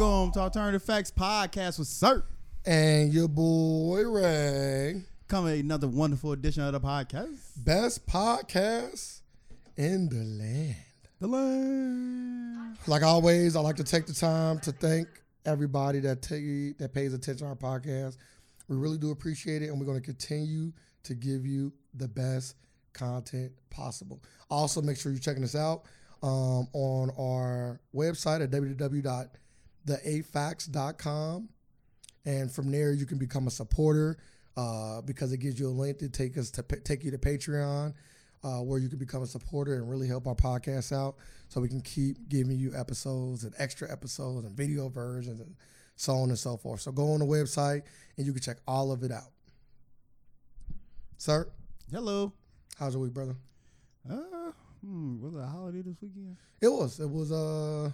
Welcome to Alternative Facts Podcast with Sir. And your boy Ray. Coming another wonderful edition of the podcast. Best podcast in the land. The land. Like always, I like to take the time to thank everybody that take, that pays attention to our podcast. We really do appreciate it, and we're going to continue to give you the best content possible. Also, make sure you're checking us out um, on our website at www.theafacts.com. And from there, you can become a supporter uh, because it gives you a link to take us to take you to Patreon, uh, where you can become a supporter and really help our podcast out, so we can keep giving you episodes and extra episodes and video versions and so on and so forth. So go on the website and you can check all of it out. Sir, Hello. how's your week, brother? Uh, hmm, was it a holiday this weekend? It was. It was uh,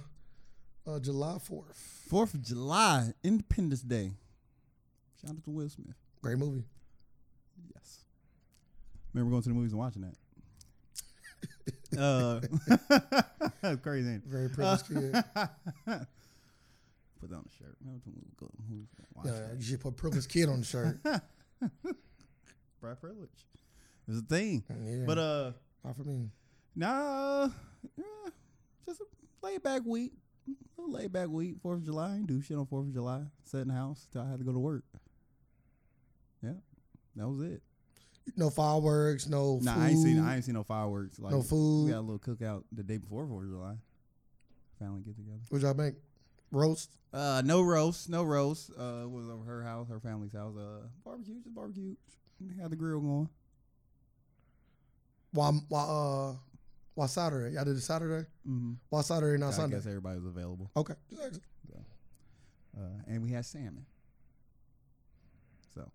uh July fourth. Fourth of July, Independence Day. Shout out to Will Smith. Great movie. Yes. Remember going to the movies and watching that. uh, that's crazy. Ain't? Very privileged kid. Put that on the shirt. Remember to move- go- move- watch Yeah, you should put privileged kid on the shirt. Brad privilege. It's a thing. Yeah, But uh not for me. nah yeah, just a laid back week. Laid back week. Fourth of July. I do shit on Fourth of July. Sat in the house till I had to go to work. Yeah. That was it. No fireworks. No Nah, food. I ain't seen I ain't seen no fireworks. Like no we food. got a little cookout the day before Fourth of July. Family get together. What y'all make? Roast. Uh, no roast, no roast. Uh, it was over her house, her family's house. Uh, barbecue, just barbecue. Had the grill going. Why? Why? Uh, why Saturday? Y'all did it Saturday. Mm-hmm. Why Saturday, not I Sunday? guess everybody was available. Okay. Just asking. Uh, and we had salmon. So,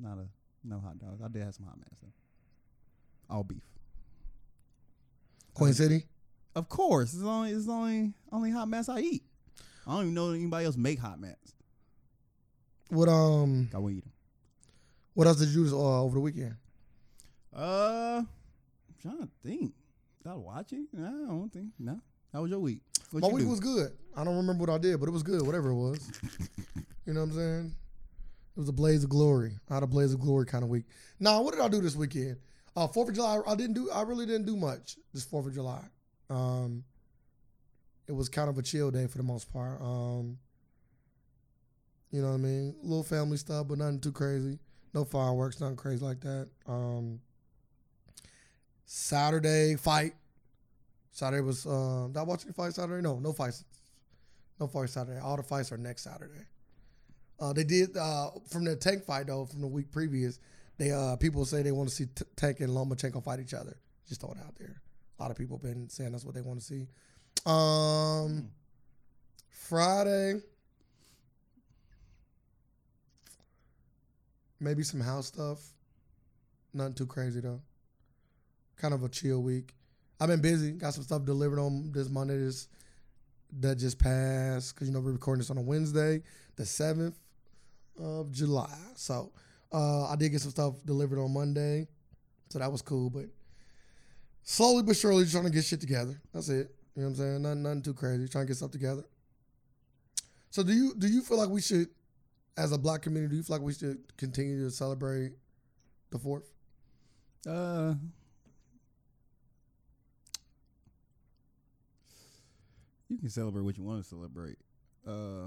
not a no hot dogs. I did have some hot mess though. All beef. Queen City. Of course, it's only it's only only hot mess I eat. I don't even know anybody else make hot mess. What um? I will eat them. What else did you do uh, over the weekend? Uh, I'm trying to think. Did I watch it? I don't think. No. How was your week? What My you week do? was good. I don't remember what I did, but it was good. Whatever it was. you know what I'm saying? It was a blaze of glory. I had a blaze of glory kind of week. Now, what did I do this weekend? Uh, Fourth of July. I didn't do. I really didn't do much this Fourth of July. Um, it was kind of a chill day for the most part. Um, you know what I mean? little family stuff, but nothing too crazy. No fireworks, nothing crazy like that. Um, Saturday fight. Saturday was. Uh, did I watch any fight Saturday? No, no fights. No fights Saturday. All the fights are next Saturday. Uh, they did uh, from the tank fight though from the week previous. They uh, people say they want to see T- Tank and Lomachenko fight each other. Just throw it out there. A lot of people have been saying that's what they want to see. Um, Friday, maybe some house stuff. Nothing too crazy though. Kind of a chill week. I've been busy. Got some stuff delivered on this Monday. This that just passed because you know we're recording this on a Wednesday, the seventh of July. So uh, I did get some stuff delivered on Monday, so that was cool. But slowly but surely, just trying to get shit together. That's it. You know what I'm saying? Nothing, nothing too crazy. Trying to get stuff together. So do you do you feel like we should, as a black community, do you feel like we should continue to celebrate the fourth? Uh, you can celebrate what you want to celebrate. Uh,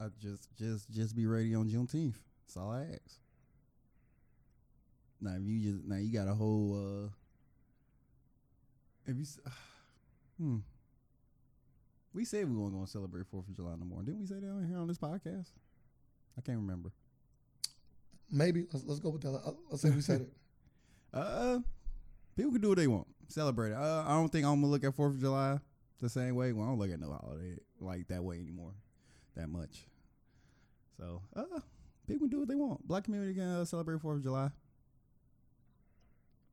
I just just just be ready on Juneteenth. That's all I ask. Now if you just now you got a whole uh. If you, s- hmm, we said we weren't going to celebrate Fourth of July no more. Didn't we say that on here on this podcast? I can't remember. Maybe let's, let's go with that. Uh, Let's say we said it. Uh, people can do what they want. Celebrate it. Uh, I don't think I'm gonna look at Fourth of July the same way. Well, I don't look at no holiday like that way anymore, that much. So, uh, people do what they want. Black community can uh, celebrate Fourth of July.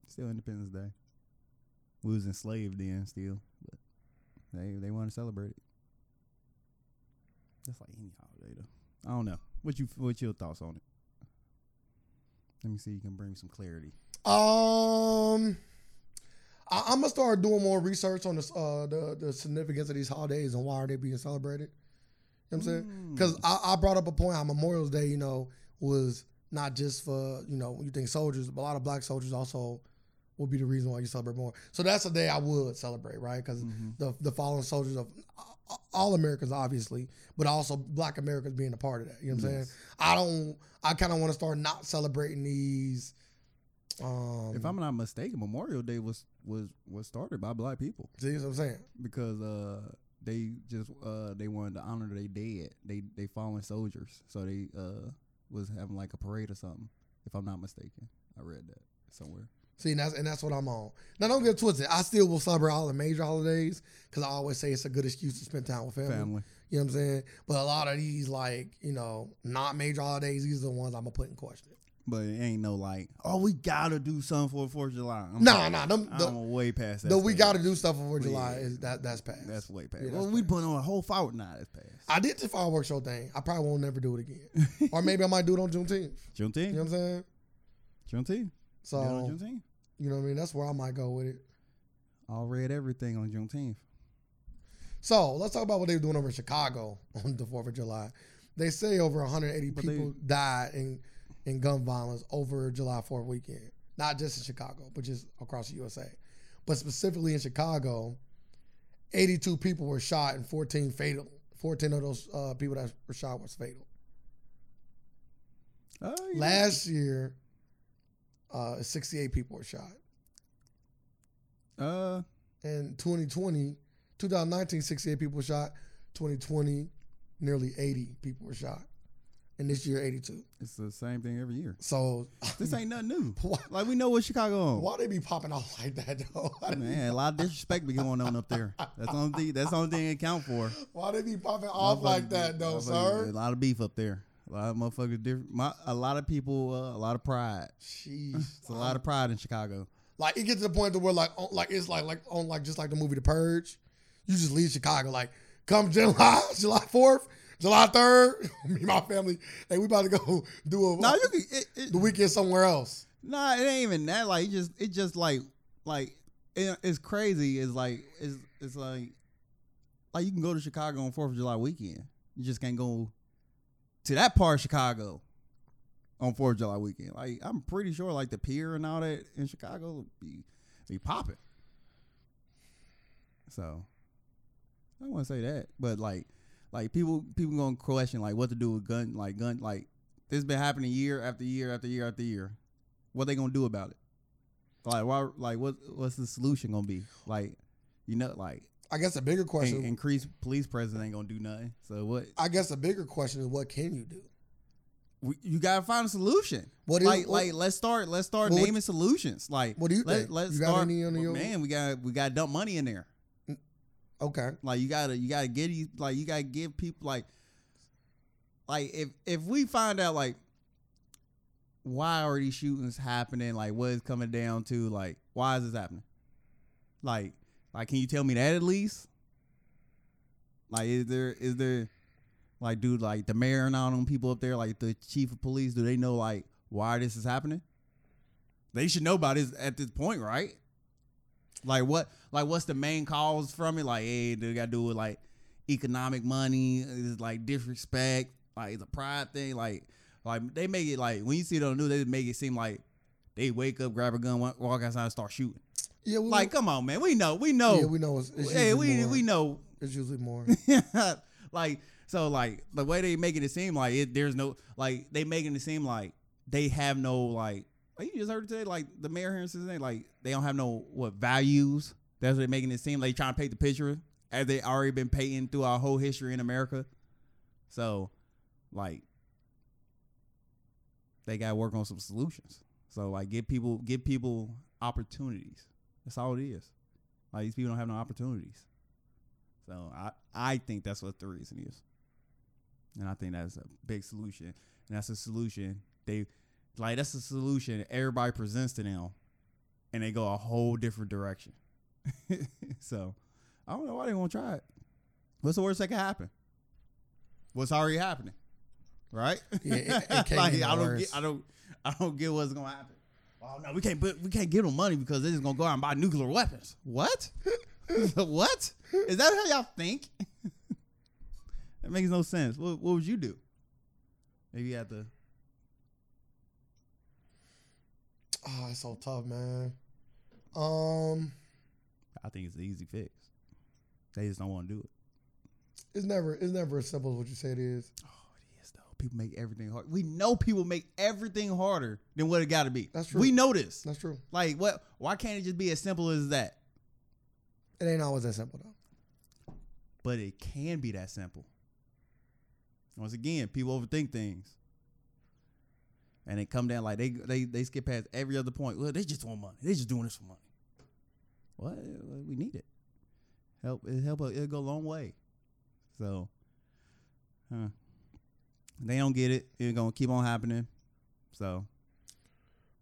Still Independence Day. We was enslaved then, still, but they they want to celebrate it. Just like any holiday, though. I don't know. What you what your thoughts on it? Let me see. You can bring me some clarity. Um, I, I'm gonna start doing more research on this, uh, the the significance of these holidays and why are they being celebrated. You know what I'm saying? Mm. Because I, I brought up a point how Memorial Day, you know, was not just for you know you think soldiers, but a lot of black soldiers also would be the reason why you celebrate more. So that's a day I would celebrate, right? Because Mhm. the the fallen soldiers of all Americans, obviously, but also Black Americans being a part of that. You know what I'm saying? I don't. I kind of want to start not celebrating these. Um, If I'm not mistaken, Memorial Day was was was started by black people see what I'm saying? because uh they just uh they wanted to honor their dead, they they fallen soldiers, so they uh was having like a parade or something. If I'm not mistaken, I read that somewhere. See, and that's and that's what I'm on. Now, don't get twisted. I still will celebrate all the major holidays because I always say it's a good excuse to spend time with family. Family. You know what I'm saying? But a lot of these, like you know, not major holidays, these are the ones I'm gonna put in question. But it ain't no like, oh, we gotta do something for the Fourth of July. I'm Nah, nah, them, I'm the, way past that. the we got to do stuff for Yeah. July is that that's past. That's way past. Yeah, well, that's we put on a whole firework. Nah, that's past. I did the fireworks show thing. I probably won't never do it again, or maybe I might do it on Juneteenth. Juneteenth. You know what I'm saying? Juneteenth. So Do it on Juneteenth. you know what I mean? That's where I might go with it. All read everything on Juneteenth. So let's talk about what they were doing over in Chicago on the Fourth of July. They say over 180 But they- people died in in gun violence over July Fourth weekend. Not just in Chicago, but just across the USA. But specifically in Chicago, 82 people were shot and 14 fatal. 14 of those uh, people that were shot was fatal. Oh, yeah. Last year, uh, 68 people were shot. Uh, In 2020, 2019, 68 people were shot. 2020, nearly 80 people were shot. And this year, 82. it's the same thing every year. So, This ain't nothing new. why, Like we know what Chicago on. why they be popping off like that, though? Man, a lot of disrespect be going on up there. That's the only thing. That's the only thing it count for. Why they be popping off like that, though, Motherfuckers- A lot of beef up there. A lot of motherfuckers different. My, a lot of people. Uh, a lot of pride. Jeez. It's a lot of pride in Chicago. Like, it gets to the point to where, like, on, like it's like, like on, like, just like the movie The Purge. You just leave Chicago. Like, come July, July 4th, July 3rd, me and my family, hey, we about to go do a, No, you can. It, it, the weekend somewhere else. Nah, it ain't even that. Like, it just it just like like it, it's crazy. It's like it's it's like like you can go to Chicago on Fourth of July weekend. You just can't go to that part of Chicago on Fourth of July weekend. Like I'm pretty sure like the pier and all that in Chicago be be popping. So I don't want to say that, but like like people people gonna question like what to do with gun like gun like this been happening year after year after year after year. What they gonna do about it? Like why? Like what? What's the solution gonna be? Like you know, like I guess a bigger question. in- increased police presence ain't gonna do nothing. So what? I guess a bigger question is what can you do? We, you gotta find a solution. What is- like what- like let's start let's start naming solutions. Like What do you let, think? Let's You got start. any on well, man, we got we got dump money in there. Okay. Like you gotta you gotta get these like you gotta give people like like if if we find out like why are these shootings happening? Like what is coming down to? Like why is this happening? Like like can you tell me that at least? Like is there is there like dude like the mayor and all them people up there like the chief of police do they know like why this is happening? They should know about this at this point right like what? Like what's the main cause from it? Like, hey, they got to do with like economic money. Is like disrespect. Like it's a pride thing. Like, like they make it like when you see it on the news, they make it seem like they wake up, grab a gun, walk outside, and start shooting. Yeah, we, Like, come on, man. We know. We know. yeah, we know it's, it's hey, we more. we know. It's usually more. like so, like the way they making it seem like it, there's no like they making it seem like they have no like. Like you just heard today, like the mayor here says, like they don't have no what values. That's what they're making it seem like trying to paint the picture as they already been painting through our whole history in America. So, like, they got to work on some solutions. So, like, give people give people opportunities. That's all it is. Like these people don't have no opportunities. So I I think that's what the reason is, and I think that's a big solution. And that's a solution they like. That's the solution everybody presents to them, and they go a whole different direction. so I don't know why they won't try it. What's the worst that can happen? What's already happening, right? Yeah, it- it like I don't get I don't I don't get what's gonna happen. Oh no, we can't. We can't give them money because they're just gonna go out and buy nuclear weapons. What? what? Is that how y'all think? that makes no sense. What, what would you do? Maybe you have to. Oh, it's so tough, man. Um, I think it's an easy fix. They just don't want to do it. it's never it's never as simple as what you say it is. Oh, it is though. People make everything hard. We know people make everything harder than what it got to be. That's true. We know this. That's true. Like what? Why can't it just be as simple as that? It ain't always that simple though. But it can be that simple. Once again, people overthink things. And they come down like they they they skip past every other point. Well, they just want money. They just doing this for money. What? Well, We need it. Help it help it'll go a long way. So huh. They don't get it. It's gonna keep on happening. So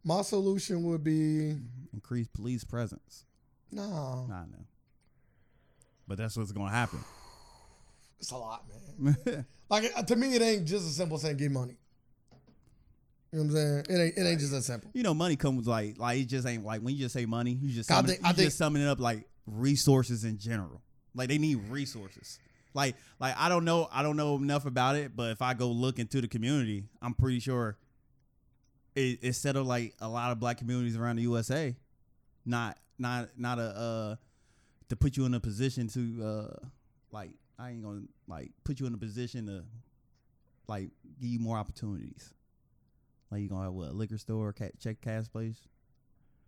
My solution would be increase police presence. nah. I know. But that's what's gonna happen. It's a lot, man. Like uh, to me, it ain't just as simple as saying get money. You know what I'm saying? It ain't it ain't just that simple. You know, money comes like like it just ain't like when you just say money, you just I summon, think- you think- just summon it up like resources in general. Like they need resources. Like like I don't know I don't know enough about it, but if I go look into the community, I'm pretty sure it, instead of like a lot of black communities around the USA, not not not a uh to put you in a position to uh like I ain't gonna like put you in a position to like give you more opportunities. Like you gonna have what a liquor store, check cash place.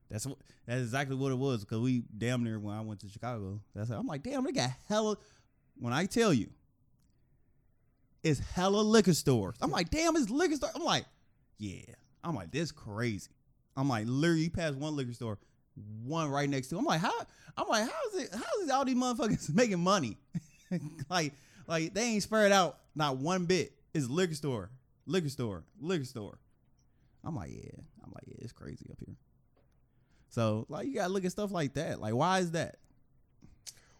That's what. That's exactly what it was because we damn near when I went to Chicago. That's how, I'm like, damn, they got hella. When I tell you, it's hella liquor stores. I'm like, damn, it's liquor store. I'm like, yeah. I'm like, this crazy. I'm like, literally, you pass one liquor store, one right next to. I'm like, how? I'm like, how is it? How is all these motherfuckers making money? like, like they ain't spread out not one bit. It's liquor store, liquor store, liquor store. I'm like, yeah. I'm like, yeah, it's crazy up here. So, like, you gotta look at stuff like that. Like, why is that?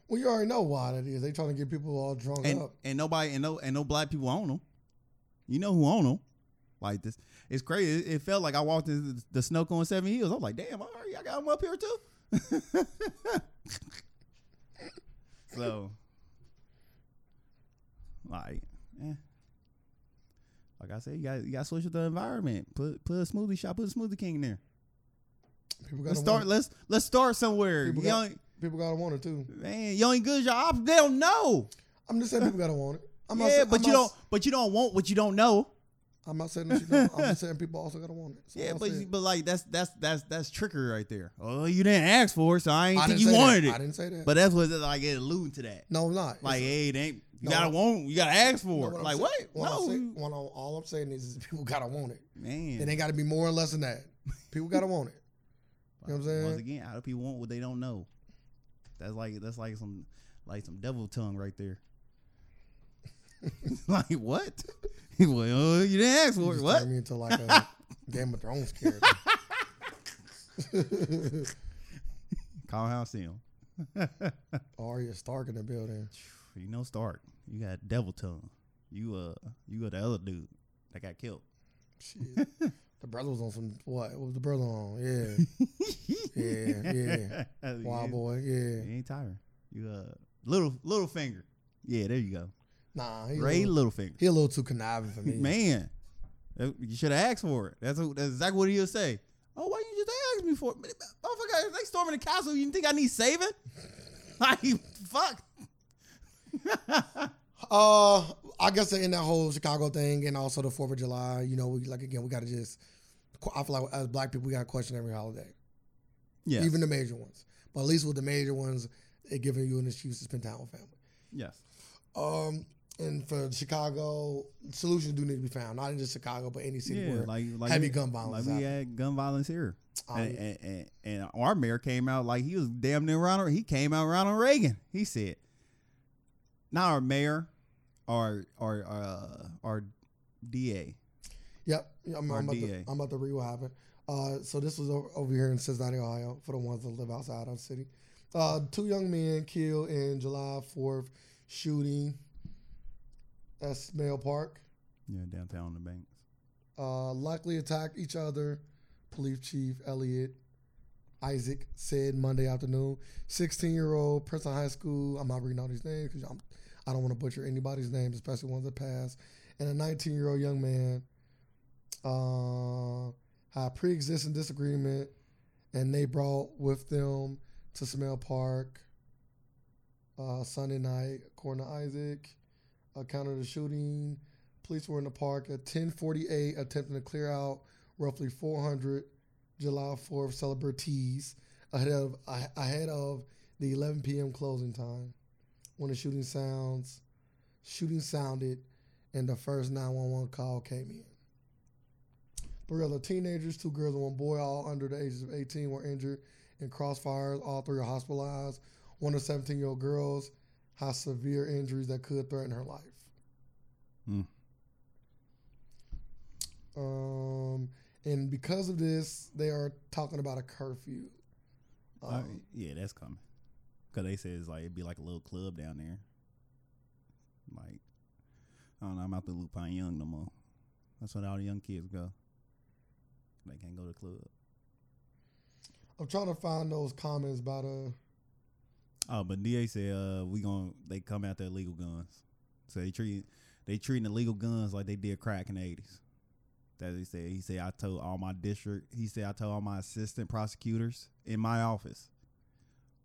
Well, you already know why that is. They trying to get people all drunk And up. and nobody and no and no black people own them. You know who own them? Like this, it's crazy. It, it felt like I walked into the, the snow cone seven hills. I'm like, damn, all right, I got them up here too. so, like, eh. Like I said, you got you got to switch with the environment. Put put a smoothie shop, put a smoothie king in there. People Let's gotta start. want. Let's let's start somewhere. People got- People gotta want it too. man, you ain't good at your. They don't know. I'm just saying people gotta want it. I'm yeah, but I'm you don't. But you don't want what you don't know. I'm not saying that you don't. I'm just saying people also gotta want it. That's Yeah, but but like that's that's that's that's trickery right there. Oh, you didn't ask for it, so I ain't I think you wanted that. it. I didn't say that. But that's what like it alluding to that. no, I'm not. Like, It's- hey, it ain't you No, gotta want, you gotta ask no, for it. I'm Like saying- what? What no, I'm saying, what I'm- all I'm saying is, is people gotta want it. man. It ain't gotta be more or less than that. People gotta want it. You know what I'm saying? Once again, how do people want what they don't know? That's like that's like some like some devil tongue right there. like what? He well, uh, you didn't ask for it. What? turned me into like a Game of Thrones character. Call House him. Arya Stark in the building. You know, Stark. You got devil tongue. You uh, you got the other dude that got killed. Shit. the brother was on some what? What was the brother on? Yeah. Yeah, yeah. Wild You boy, yeah. he ain't tired. You uh, little Littlefinger. Yeah, there you go. Nah, Ray little, Littlefinger. he a little too conniving for me. Man, you should have asked for it. That's, what, that's exactly what he'll say. Oh, why you just ask me for it? Motherfucker, if they storming the castle, you think I need saving? like, fuck. Uh, I guess in that whole Chicago thing and also the Fourth of July, you know, we like again, we gotta just. I feel like as black people, we gotta question every holiday, Yes. even the major ones. But at least with the major ones, it giving you an excuse to spend time with family. yes. Um, and for Chicago, solutions do need to be found, not in just Chicago, but any city Yeah, where like, like heavy we- gun violence. Like we had gun violence here. Um, and, and, and, and our mayor came out like he was damn near Ronald. He came out Ronald Reagan. He said, not our mayor, our our uh, our DA. Yep, I'm, Our I'm, about to, DA. I'm about to read what happened. Uh, so this was over, over here in Cincinnati, Ohio, for the ones that live outside of the city. Uh, two young men killed in July 4th shooting at Smale Park. Yeah, downtown on the banks. Uh, likely attacked each other Police Chief Eliot Isaac said Monday afternoon. 16 year old Princeton High School. I'm not reading all these names because I don't want to butcher anybody's names, especially ones that passed. And a 19 year old young man uh, had pre existing disagreement, and they brought with them to Smale Park uh, Sunday night, according to Isaac. Account of the shooting. Police were in the park at 10:48, attempting to clear out roughly 400 July 4th celebrities ahead of ahead of the 11 p.m. closing time. When the shooting sounds, shooting sounded, and the first 911 call came in. Three other teenagers, two girls and one boy, all under the ages of 18, were injured in crossfires. All three are hospitalized. One of the 17 year old girls has severe injuries that could threaten her life. Hmm. Um, and because of this, they are talking about a curfew. Um, uh, yeah, that's coming. Cause they said it's like it'd be like a little club down there. Like, I don't know. I'm out to Lupine Young no more. That's where all the young kids go. They can't go to the club. I'm trying to find those comments about uh. Oh, but DA said uh we going they come out there illegal guns. So they treat they treating illegal guns like they did crack in the eighties. That he said. He said I told all my district. He said I told all my assistant prosecutors in my office,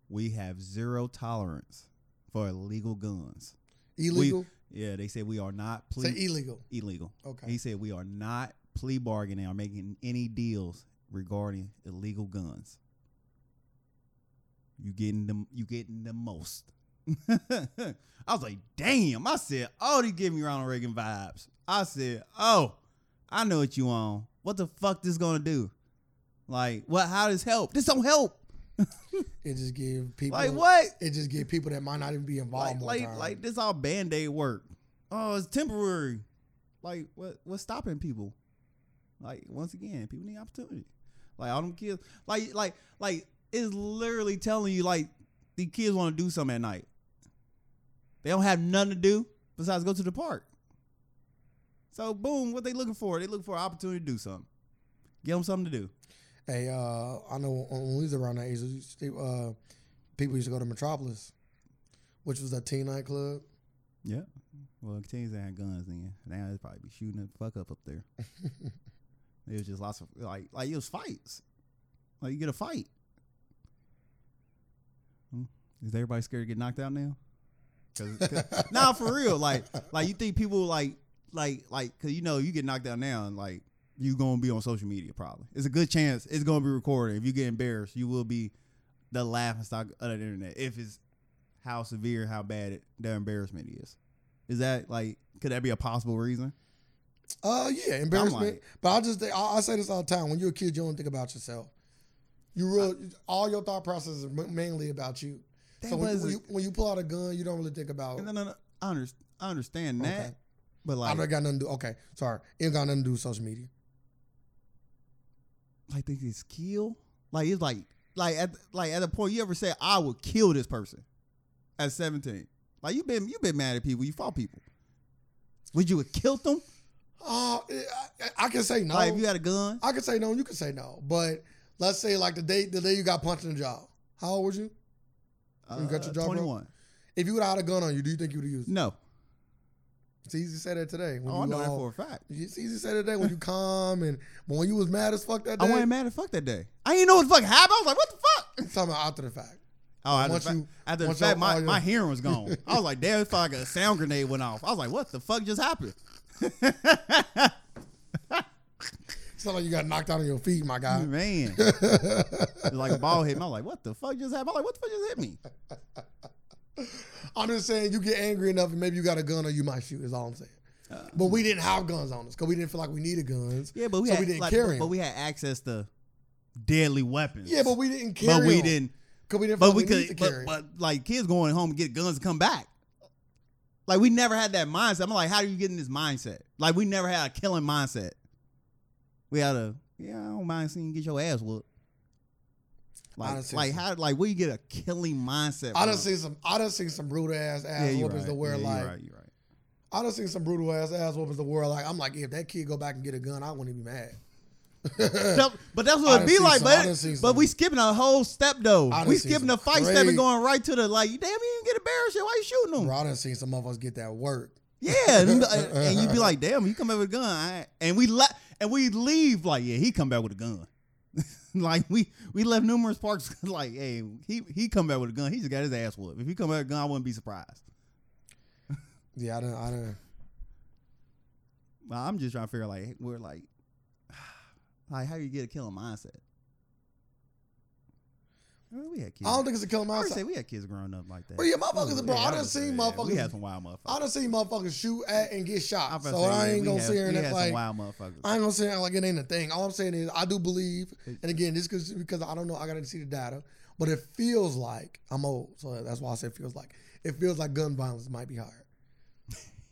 we have zero tolerance for illegal guns. Illegal. We, yeah, they said we are not plea Say illegal. Illegal. Okay. He said we are not plea bargaining or making any deals regarding illegal guns. You getting them? You getting the most? I was like, damn. I said, oh, they give me Ronald Reagan vibes. I said, oh. I know what you on. What the fuck this gonna do? Like, what? How does help? This don't help. it just give people like what? It just give people that might not even be involved. Like, like, like, this all band aid work. Oh, it's temporary. Like, what? What's stopping people? Like, once again, people need opportunity. Like all them kids, like, like, like, it's literally telling you like the kids want to do something at night. They don't have nothing to do besides go to the park. So boom, what they looking for? They looking for an opportunity to do something. Give them something to do. Hey, uh, I know when we was around that age, uh, people used to go to Metropolis, which was a teen nightclub. Yeah. Well, teens that had guns then. Now they'd probably be shooting the fuck up up there. it was just lots of like like it was fights. Like you get a fight. Is everybody scared to get knocked out now? Cause, cause nah, for real. Like like you think people like like like because you know you get knocked out now and like you gonna be on social media probably. It's a good chance it's gonna be recorded. If you get embarrassed, you will be the laughing stock of the internet. If it's how severe, how bad it, the embarrassment is. Is that like could that be a possible reason? Uh, yeah, embarrassment. Like, but I just I, I, say this all the time. When you're a kid, you don't think about yourself. You real all your thought process is mainly about you. So when, when, you, when you pull out a gun, you don't really think about. No, no, no. I, under, I understand okay. that. But like, I don't got nothing to do. Okay, sorry, it ain't got nothing to do with social media. Like they just kill. Like it's like like at like at the point you ever say I would kill this person at seventeen. Like you been you been mad at people. You fought people. Would you have killed them? Uh, I, I, can say no. Like if you had a gun, I can say no. You can say no. But let's say like the day the day you got punched in the jaw. How old was you? Uh, you got your jaw Twenty one. If you would have had a gun on you, do you think you would have used it? No. It's easy to say that today. When oh, I know all, that for a fact. It's easy to say that today when you calm and but when you was mad as fuck that day. I wasn't mad as fuck that day. I didn't know what the fuck happened. I was like, what the fuck? I'm talking about after the fact. Oh, after, the, you, after the fact, my, my hearing was gone. I was like, damn, it's like a sound grenade went off. I was like, what the fuck just happened? It's not like you got knocked out of your feet, my guy. Man. like a ball hit me. I'm like, what the fuck just happened? I was like, what the fuck just hit me? I'm just saying you get angry enough and maybe you got a gun or you might shoot, is all I'm saying. Uh, but we didn't have guns on us because we didn't feel like we needed guns. Yeah, but we, so had, we didn't like, carry. But, but, we had access to deadly weapons. Yeah, but we didn't carry. But we them. didn't. Cause we didn't. But we, we could. But, but, like kids going home and get guns and come back. Like we never had that mindset. I'm like, how do you get in this mindset? Like we never had a killing mindset. We had a yeah. I don't mind seeing you get your ass whooped. Like, like how, like where you get a killing mindset? I done seen some. I done seen some brutal ass ass yeah, whoopers right. to where yeah, like. You're right, you're right. I done seen some brutal ass ass whoopers to where like I'm like if that kid go back and get a gun, I wouldn't even be mad. That- but that's what it'd be like. some- But but we skipping a whole step though. We skipping the fight step and going right to the like. Damn, you didn't get embarrassed. Why you shooting them? Bro, I done seen some motherfuckers get that work. Yeah, and, you- and you be like, damn, you come back with a gun, I- and we la- and we leave like, yeah, he come back with a gun. like we we left numerous parks like, hey, he he come back with a gun. He just got his ass whooped. If he come back with a gun, I wouldn't be surprised. Yeah, I don't. I. Well, I'm just trying to figure like we're like, like how you get a killing mindset. Well, we had kids. I don't think it's a killer I mindset. say we had kids growing up like that. But yeah, motherfuckers, bro, I done seen yeah, motherfuckers- We had some wild motherfuckers. I done seen motherfuckers shoot at and get shot. So I ain't gonna sit here and act like wild motherfuckers. I ain't gonna say like it ain't a thing. All I'm saying is I do believe, and again, this cause, because I don't know, I gotta see the data, but it feels like I'm old, so that's why I say it feels like it feels like gun violence might be higher.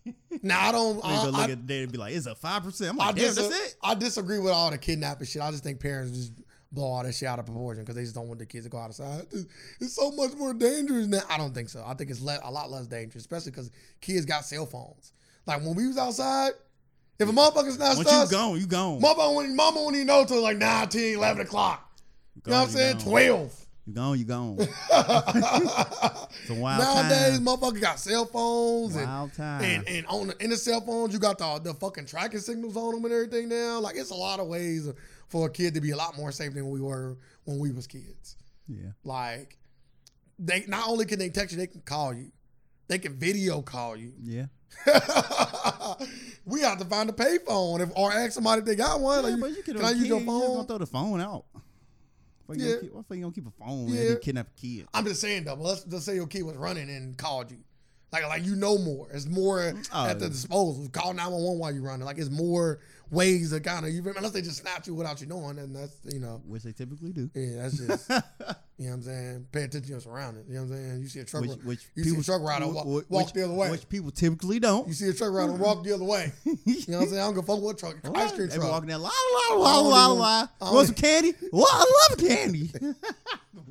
now I don't. I, look I, at the data and be like, it's a five percent. I'm I, damn, dis- that's it. I disagree with all the kidnapping shit. I just think parents just blow all that shit out of proportion because they just don't want the kids to go outside. It's so much more dangerous now. I don't think so. I think it's le- a lot less dangerous, especially because kids got cell phones. Like when we was outside, if a motherfucker's not Once you gone, you gone. Mama wouldn't, mama wouldn't even know till like 9, 10, 11 o'clock. You know what I'm saying? 12. You gone, you gone. It's a wild Nowadays, time. motherfuckers got cell phones and, Wild time. and, and on the, in the cell phones, you got the, the fucking tracking signals on them and everything now. Like, it's a lot of ways for a kid to be a lot more safe than we were when we was kids. yeah. Like, they not only can they text you, they can call you. They can video call you. Yeah. we have to find a payphone if, or ask somebody if they got one. yeah Like, but you can, can I use your phone? You gonna throw the phone out. Why you, Yeah. gonna keep, why you gonna keep a phone Yeah. and you kidnap a kid? I'm just saying though. Let's just say your kid was running and called you. Like like you know more. It's more Oh, at the disposal. Call 911 while you're running. Like it's more ways to kind of you unless they just snatch you without you knowing, and that's you know Which they typically do. yeah that's just you know what I'm saying. Pay attention to your surroundings. You know what I'm saying. You see a truck, which which you see a truck rider walk, wh- walk the other way. Which people typically don't. you see a truck rider walk the other way. You know what I'm saying. I don't give a fuck what truck. Ice cream They truck. walking there, la la la la la. Want some candy? Well, I love candy.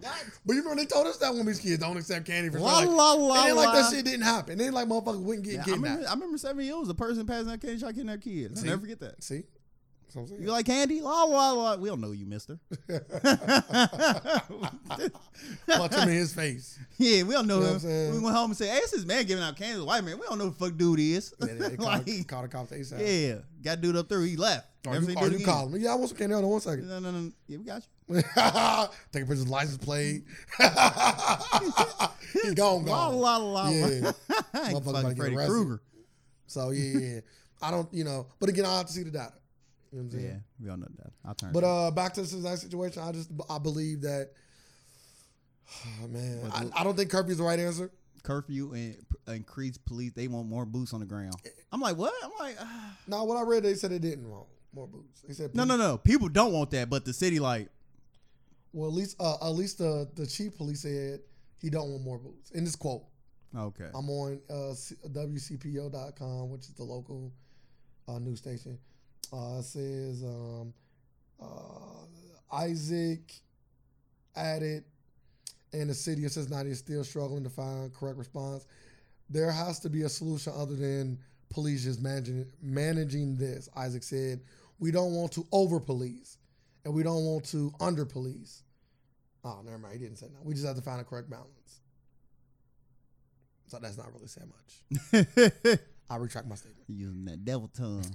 But you remember they told us that when we was kids, don't accept candy for La la la ain't like that shit didn't happen. It ain't like motherfuckers wouldn't get Yeah, I remember, I remember seven years a person passing out candy shot kidnapping kids. See? I'll never forget that. See, that's what I'm saying. You like candy? La la la. We don't know you, mister. Punch him in his face. yeah, we don't know You know him. what I'm saying? we went home and said, "Hey, it's this man giving out candy to the white man. We don't know who the fuck dude is." Yeah, they, they like, the, call the cops ASAP. yeah, got dude up there. He left. Or Never you, oh, dude you again. call him. Yeah, I want some candy. Hold on one second. No, no, no. Yeah, we got you. Take a picture of license plate. He's gone, gone. la la. la, Yeah. Motherfucker Fucking about to get Freddy. Krueger. So yeah, yeah. I don't, you know, but again, I have to see the data. You know what I'm saying? Yeah, we all know that. I'll turn. But uh, back to the Cincinnati situation, I just I believe that. Oh, man, But I, look- I don't think curfew is the right answer. curfew and p- increased police. They want more boots on the ground. I'm like, what? I'm like, ah. Now, what I read, they said they didn't want more boots. They said no, no, no. People don't want that, but the city like, Well, at least uh, at least the the chief police said he don't want more boots. In this quote, okay, I'm on uh, C- WCPO.com, which is the local uh, news station. Uh, says um, uh, Isaac added, and the city of Cincinnati is still struggling to find correct response. There has to be a solution other than police just managing managing this. Isaac said, "We don't want to over police, and we don't want to under police." Oh, never mind. He didn't say that. We just have to find a correct balance. So that's not really saying much. I retract my statement. using that devil tongue.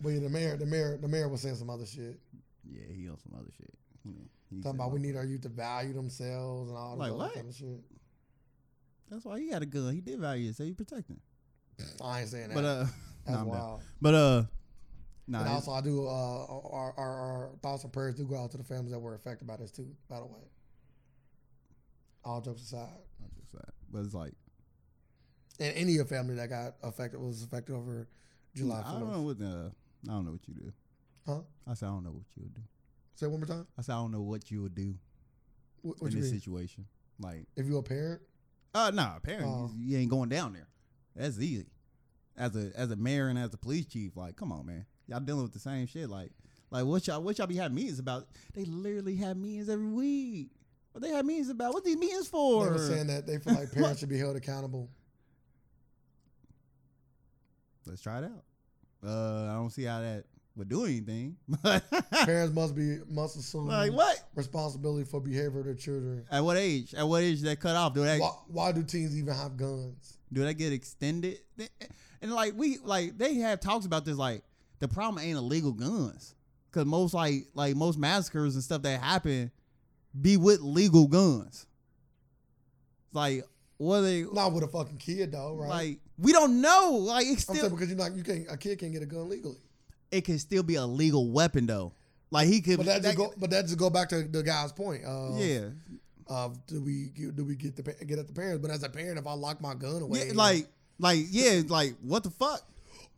but yeah, the mayor, the mayor, the mayor was saying some other shit. yeah, he on some other shit. Yeah, he Talking said, about we "Look, need our youth to value themselves and all Like what? kind of shit. That's why he got a gun. He did value it, so he protecting. I ain't saying that. But uh, That's nah, I'm done. wild. But uh, nah, and it's- also, I do. Uh, our, our our thoughts and prayers do go out to the families that were affected by this too. By the way, all jokes aside, that. But it's like and any of family that got affected was affected over July I don't know what uh, I don't know what you do. Huh? I said I don't know what you would do. Say it one more time. I said I don't know what you would do What, what in this mean? situation. Like, If you're a parent, uh, nah, apparently Oh. you, you ain't going down there. That's easy. As a as a mayor and as a police chief, like, come on, man, y'all dealing with the same shit. Like, like what y'all what y'all be having meetings about? They literally have meetings every week. What they have meetings about? What these meetings for? they were saying that they feel like parents should be held accountable. Let's try it out. Uh, I don't see how that would do anything. Parents must be must assume like what? responsibility for behavior of their children. At what age? At what age that cut off? Do they Why, why do teens even have guns? do they get extended? And like we like they have talks about this. Like the problem ain't illegal guns, because most like like most massacres and stuff that happen be with legal guns. Like what they Not with a fucking kid though, right? like we don't know. Like it's still because you're not you can't a kid can't get a gun legally. it can still be a legal weapon though. Like he could. But that that- go but that just go back to the guy's point. Uh, yeah, Of do we do we get the get at the parents? But as a parent, if I lock my gun away, yeah, like like yeah, like what the fuck?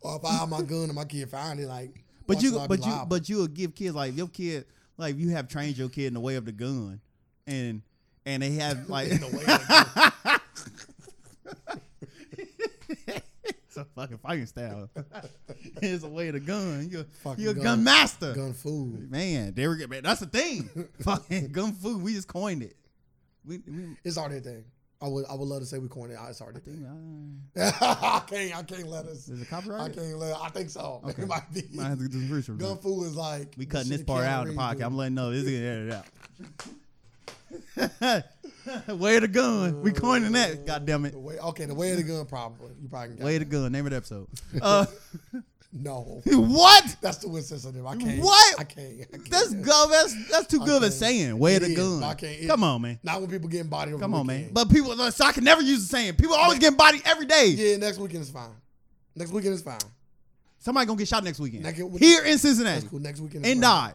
or if I have my gun and my kid find it, like, But you, should I be but you, liable? but you will give kids like your kid, like you have trained your kid in the way of the gun, and and they have like In the way of the it's a fucking fighting style. it's a way of the gun. You're, Fucking you're a gun, master, gun food. man. There we go, man. That's the thing. fucking gun food. We just coined it. We, we It's a thing. I would I would love to say we coined it. It's already a think, uh, I can't I can't let us. is it copyright? I can't let. I think so. Okay. It might be. Might have to this research. Gun food is like We cutting this part out of the podcast. pocket. I'm letting know this is gonna edit it out. Way of the gun. We coining that. God damn it. The way, okay, the way of the gun, probably. You probably can Way of the gun. Name of the episode. Uh, No. what? That's too insensitive. I can't. What? I can't. I can't. That's go. That's that's too good of a can't. saying. Way It the is, gun. I can't- it- Come on, man. Not when people getting bodied over Come the on, man. weekend. But people, so I can never use the saying. People always getting bodied every day. yeah, next weekend is fine. Next weekend is fine. Somebody gonna get shot next weekend Next- here in That's Cincinnati cool. Next weekend is and fine. die.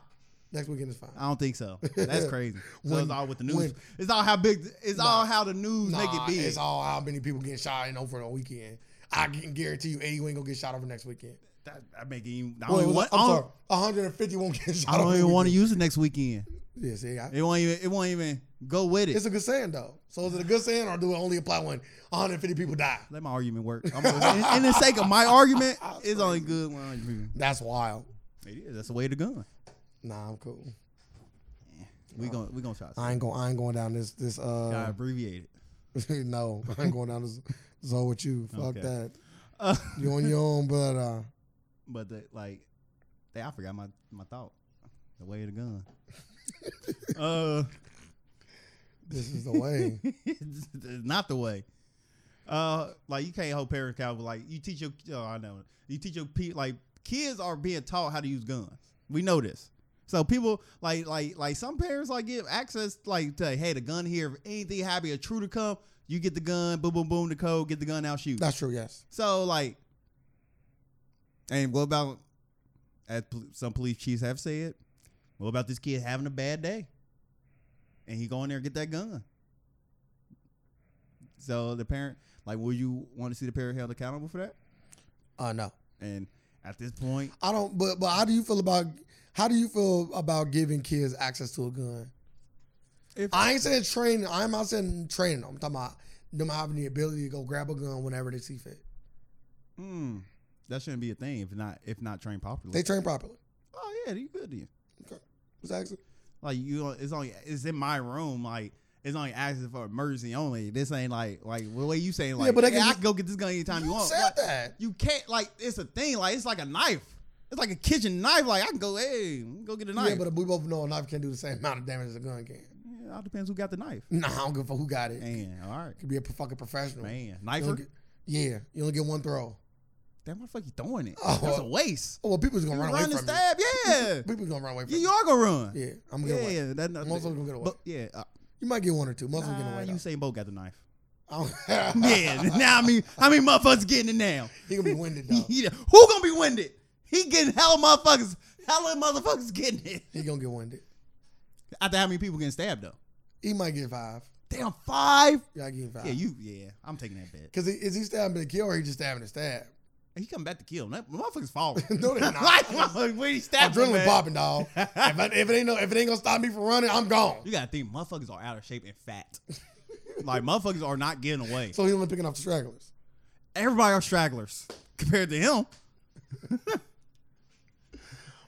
Next weekend is fine. I don't think so. That's crazy. So When- it's all with the news. when- it's all how big. It's all how the news make it Nah, big. It's all how many people getting shot in over the weekend. I can guarantee you 80 ain't gonna get shot over next weekend. That, that make it. I don't even want. I'm I sorry, don't, 150 won't get shot. I don't even want to use it next weekend. Yeah, see, I, It won't even. It won't even go with it. it's a good saying though. So is it a good saying or do it only apply when 150 people die? Let my argument work. I'm gonna, in, in the sake of my argument, it's only good when That's wild. it is. That's the way the gun. Nah, I'm cool. We gonna we gonna try. I ain't going. I ain't going down this this Gotta uh. abbreviate it. no, I ain't going down this zone with you. Fuck Okay. that. Uh, You on your own, but uh, but the, like, hey, I forgot my my thought. The way of the gun. uh, this is the way. it's not the way. Uh, like you can't hold parents accountable. Like you teach your, oh, I know, you teach your pe like kids are being taught how to use guns. We know this. So people like like like some parents like give access like to hey the gun here. If anything happen, a true to come, you get the gun. Boom boom boom. The code. Get the gun out. Shoot. That's true. Yes. So like, and what about as some police chiefs have said? What about this kid having a bad day, and he go in there and get that gun? So the parent, like, will you want to see the parent held accountable for that? Uh, no. And at this point, I don't. But but how do you feel about how do you feel about giving kids access to a gun? if I ain't saying training. I'm not saying training. I'm talking about them having the ability to go grab a gun whenever they see fit. mm, that shouldn't be a thing if not if not trained properly. They train properly. oh yeah, you good then. What's access? Like you, it's only it's in my room. Like it's only access for emergency only. This ain't like like the way you saying like but yeah, can- I can go get this gun anytime you, You want. said Like, that. You can't like it's a thing. Like it's like a knife. It's like a kitchen knife. Like I can go, hey, go get a knife. Yeah, but we both know a knife can't do the same amount of damage as a gun can. Yeah, it all depends who got the knife. Nah, I don't give a fuck who got it. Man, all right, Could be a fucking professional. man, knifer. get- yeah, you only get one throw. That motherfucker you throwing it. Oh, That's a waste. Oh well, people's gonna You run run away and from you. stab. Yeah, People's gonna run away from yeah, you. you are gonna run. Yeah, I'm gonna Yeah, get away. yeah, that, Most of them gonna get away. But yeah, uh, You might get one or two. Most of them get away. you say both got the knife. I Yeah, now I mean, how many motherfuckers getting it now? he gonna be winded though. Yeah, Who gonna be winded? He getting hella motherfuckers, hella motherfuckers getting it. He gonna get winded. After how many people getting stabbed though? He might get five. Damn, five. Yeah, I give him five. Yeah, you. Yeah, I'm taking that bet. Cause is he stabbing to kill or he just stabbing to stab? He come back to kill him. That motherfucker's falling. No, they're not. like, motherfucker, he stabbed Adrenaline popping, dog. if, I, if it ain't no, if it ain't gonna stop me from running, I'm gone. You gotta think, motherfuckers are out of shape and fat. like motherfuckers are not getting away. So he only picking off the stragglers. Everybody are stragglers compared to him.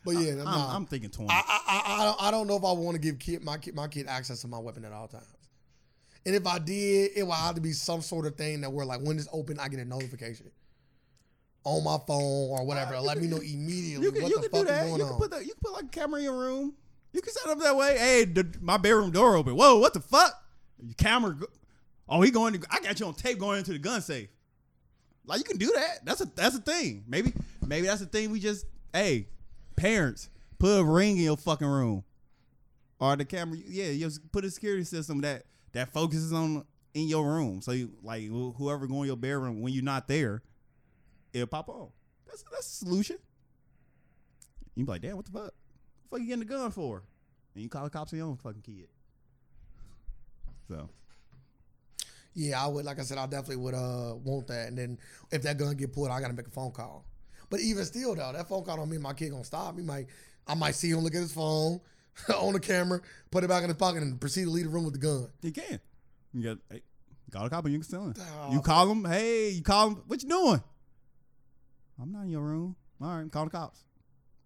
But yeah, I'm, nah. I'm thinking twenty. I, I, I, I don't, I don't know if I want to give kid my kid my kid access to my weapon at all times. And if I did, it would have to be some sort of thing that where like when it's open, I get a notification. On my phone or whatever. Uh, let me know immediately You can, what you the can fuck do that. is You going can on. put that. You can put like a camera in your room. You can set up that way. Hey, the, my bedroom door open. Whoa, what the fuck? Your camera. Go- oh, he going. To, I got you on tape going into the gun safe. Like you can do that. That's a that's a thing. Maybe maybe that's the thing. We just hey, parents, put a ring in your fucking room, or the camera. Yeah, you just put a security system that that focuses on in your room. So you like whoever go in your bedroom when you're not there, it'll pop on. That's that's a solution. You be like, damn, what the fuck? What the fuck you getting the gun for? And you call the cops on your own fucking kid. So Yeah, I would. Like I said, I definitely would uh want that. And then if that gun get pulled, I gotta make a phone call. But even still, though, that phone call don't mean my kid gonna stop. He might, I might see him look at his phone on the camera, put it back in his pocket, and proceed to leave the room with the gun. He can. You got hey, call the cop and you can still. Ah, You call him. hey, you call him. what you doing? I'm not in your room. All right, call the cops.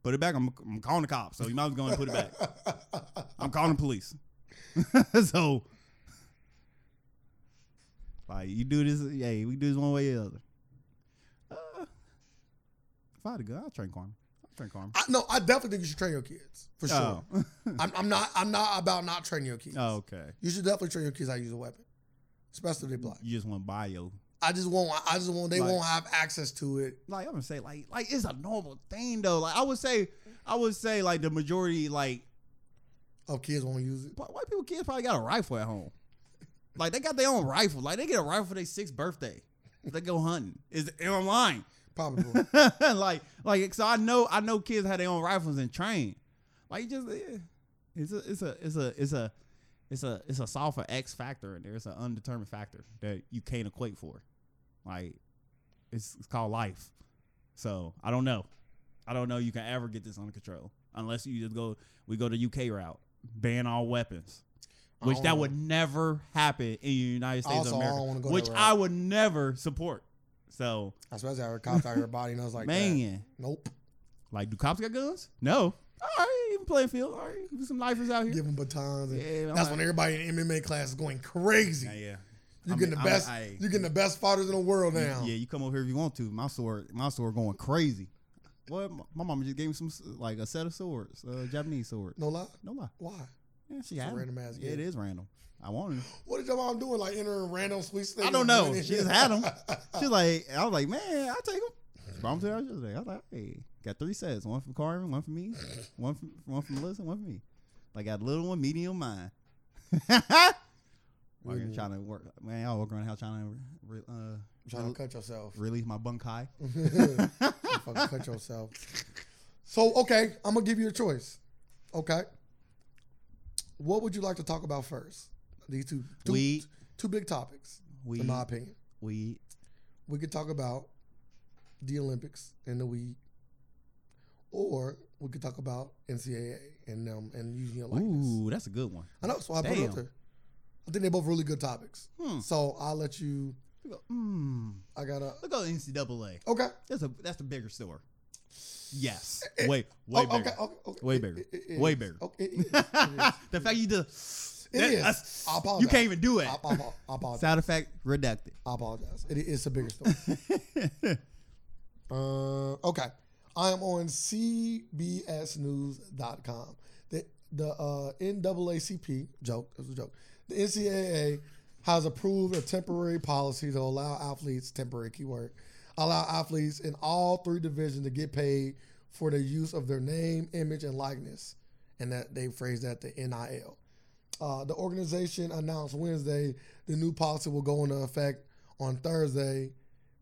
Put it back. I'm, I'm calling the cops. So you might as well go and put it back. I'm calling the police. so, like, you do this, hey, we do this one way or the other. Uh, if I had a gun, I'd train Carmen. I'd train Carmen. I, no, I definitely think you should train your kids for sure. Oh. I'm, I'm not. I'm not about not training your kids. oh, okay. You should definitely train your kids how to use a weapon, especially if they black. You just want to buy your I just won't. I just want. They Like- won't have access to it. like I'm gonna say like like it's a normal thing though. Like I would say I would say like the majority like Of kids won't use it. white people kids probably got a rifle at home. Like they got their own rifle. Like they get a rifle for their sixth birthday. They go hunting. Is it online? Probably. like like so I know I know kids have their own rifles and train. Like just yeah. it's a it's a it's a it's a it's a it's a solve for X factor and there's an undetermined factor that you can't equate for. Like it's it's called life. So I don't know. I don't know you can ever get this under control unless you just go we go the UK route, ban all weapons, which that know. would never happen in the United States Also, of I America, that which. I would never support. So I suppose Especially our cops out here body knows like man, that. Nope. like do cops got guns? No. All right, even playing field. All right, some lifers out here. Give them batons. And Yeah, that's like- when everybody in MMA class is going crazy. Yeah, yeah. You're I getting mean, the best. I- you're getting the best fighters in the world now. Yeah, you come over here if you want to. My sword, my sword going crazy. What? My mama just gave me some like a set of swords, uh, Japanese sword. No lie. No lie. Why? Yeah, she It's a random ass Yeah, it is random. I wanted. 'em. What is your mom doing? Like entering random sweepstakes? I don't know. She just had them. She's like, I was like, man, I'll take them. Brought 'em to her yesterday. I was like, hey, got three sets. One for Carmen, one for me, one for one for Melissa, one for me. Like, I got a little one, medium, mine. Working, Ooh. trying to work, man. I walk around the house trying to re, uh, trying to cut yourself. release my bunk high. Fucking cut yourself. So okay, I'm gonna give you a choice. Okay. What would you like to talk about first? These two, two, Weed. two big topics, Weed, in my opinion. weed. We could talk about the Olympics and the weed, or we could talk about NCAA and them and using your likeness. Ooh, that's a good one. I know, so I put it up there. I think they're both really good topics. Hmm. So I'll let you. Hmm. I gotta. Look at NCAA. Okay. That's a that's the bigger store. Yes. Way way Oh, bigger. okay, okay, okay. Way bigger. it- it Way is. bigger. Okay, is. Is. the fact you just It that- is. that's- I apologize. You can't even do it. I, I, I apologize. Sound effect redacted. I apologize. It, it's a bigger story. uh, okay. I am on CBSNews.com. The the uh, NAACP joke. It was a joke. The NCAA has approved a temporary policy to allow athletes temporary keyword allow athletes in all three divisions to get paid for the use of their name, image, and likeness, and that they phrase that the NIL. Uh, the organization announced Wednesday the new policy will go into effect on Thursday,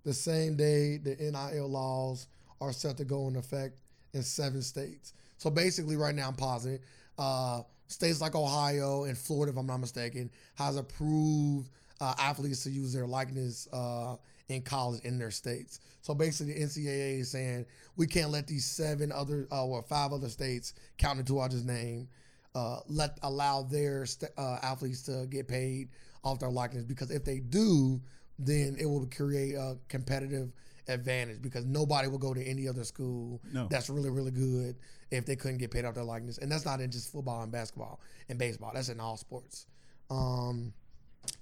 the same day the NIL laws are set to go into effect in seven states. So basically, right now I'm positive uh, states like Ohio and Florida, if I'm not mistaken, has approved uh, athletes to use their likeness uh, in college in their states. So basically, the NCAA is saying we can't let these seven other uh, or five other states count into our just name uh, let allow their st- uh, athletes to get paid off their likeness because if they do, then it will create a competitive advantage because nobody will go to any other school No. that's really really good if they couldn't get paid off their likeness, and that's not in just football and basketball and baseball. That's in all sports. Um,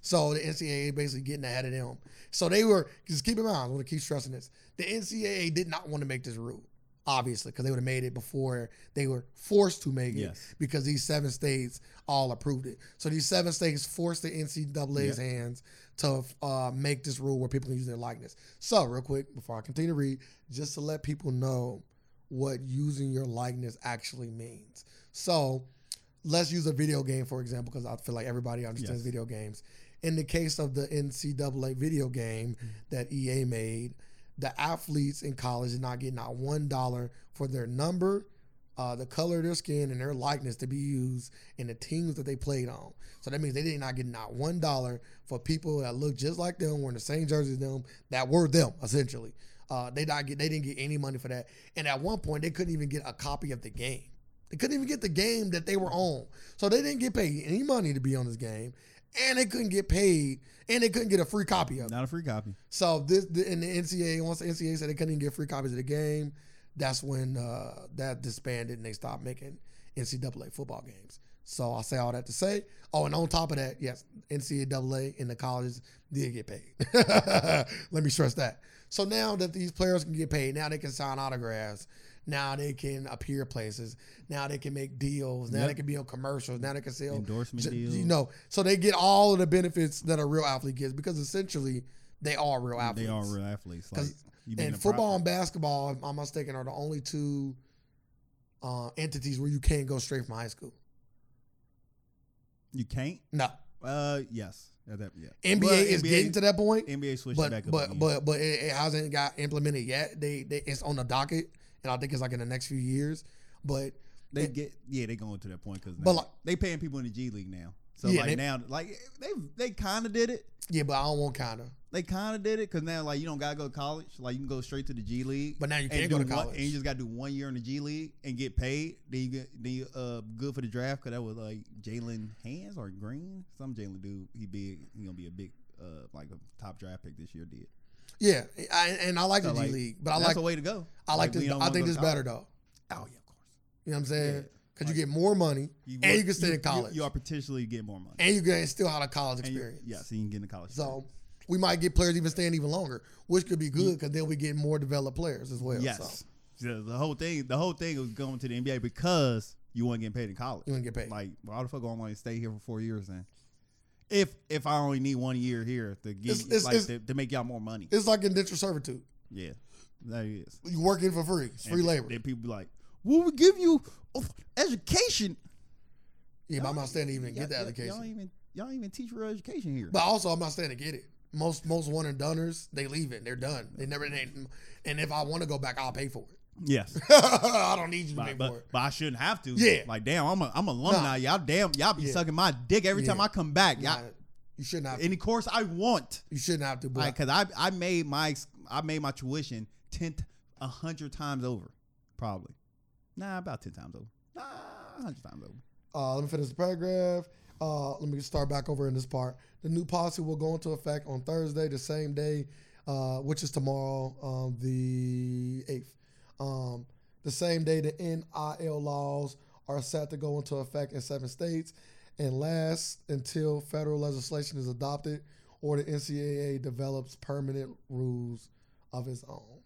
So the NCAA basically getting ahead of them. So they were just keep in mind. I want to keep stressing this. The NCAA did not want to make this rule, obviously, because they would have made it before they were forced to make it because these seven states all approved it. So these seven states forced the NCAA's hands to uh, make this rule where people can use their likeness. So real quick before I continue to read, just to let people know what using your likeness actually means. So let's use a video game for example, because I feel like everybody understands Yes. video games. In the case of the NCAA video game that EA made, the athletes in college are not getting not one dollar for their number, uh, the color of their skin, and their likeness to be used in the teams that they played on. So that means they did not get not one dollar for people that look just like them, wearing the same jerseys as them, that were them essentially. Uh, they not get they didn't get any money for that, and at one point they couldn't even get a copy of the game. They couldn't even get the game that they were on, so they didn't get paid any money to be on this game, and they couldn't get paid, and they couldn't get a free copy of it. Not a free copy. So this the, in the NCAA, once the NCAA said they couldn't even get free copies of the game, that's when uh, that disbanded and they stopped making NCAA football games. So I say all that to say, oh, and on top of that, yes, NCAA in the colleges did get paid. Let me stress that. So now that these players can get paid, now they can sign autographs. Now they can appear places. Now they can make deals. Now Yep. they can be on commercials. Now they can sell Endorsement J- deals. You know, so they get all of the benefits that a real athlete gets because essentially they are real athletes. They are real athletes. Like, 'Cause- you being And football and basketball, if I'm mistaken, are the only two uh, entities where you can't go straight from high school. you can't. No, Uh, yes. That, yeah. NBA Well, is getting to that point, NBA switched but back up. but but but it, it hasn't got implemented yet. They, they it's on the docket, and I think it's like in the next few years. But they get yeah they going to that point because But like- they paying people in the G League now. So Yeah, like they- now like they they kind of did it. yeah, but I don't want kind of. They kind of did it because now like you don't gotta go to college. Like you can go straight to the G League. But now you can't go to one- college. and you just got to do one year in the G League and get paid. Then you get then you uh good for the draft because that was like Jalen Hands or Green, some Jalen dude. He big. He gonna be a big uh like a top draft pick this year. Did Yeah, I, and I like So, the G like, League, but I that's like the way to go. I like we this. I think this to better though. Oh yeah, of course. You know what I'm saying? Yeah. Because Like- you get more money, and you can stay in college, You, are potentially get more money. and you can still have a college And you- experience. yeah, so you can get in the college. So we might get players even staying even longer, which could be good because then we get more developed players as well. Yes. So So the whole thing, the whole thing was going to the NBA because you weren't getting paid in college. you want to get paid. Like, why the fuck am I going to stay here for four years then? If if I only need one year here to get It's- it's- like it's- to, to make y'all more money, It's like indentured servitude. yeah, that is You working for free. It's free And labor. Then people be like, "Well, we give you oh, education." yeah, but I'm not saying to even Y'all- get the y'all- education. Y'all even y'all even teach real education here. But also, I'm not saying to get it. Most most one and doneers, they leave it. They're done. They never. They, and if I want to go back, I'll pay for it. Yes, I don't need you to pay but, for it. but, but I shouldn't have to. Yeah. like damn, I'm a I'm a alumni. Y'all damn, y'all be Yeah. sucking my dick every time I come back. Y'all, Nah, you shouldn't have. To. any course I want. You shouldn't have to. But Like, cause I I made my I made my tuition ten a hundred times over, probably. Nah, about ten times over. Nah, hundred times over. Uh, let me finish the paragraph. Uh, let me start back over in this part. The new policy will go into effect on Thursday, the same day, uh, which is tomorrow, um, the 8th. Um, the same day the NIL laws are set to go into effect in seven states and last until federal legislation is adopted or the NCAA develops permanent rules of its own.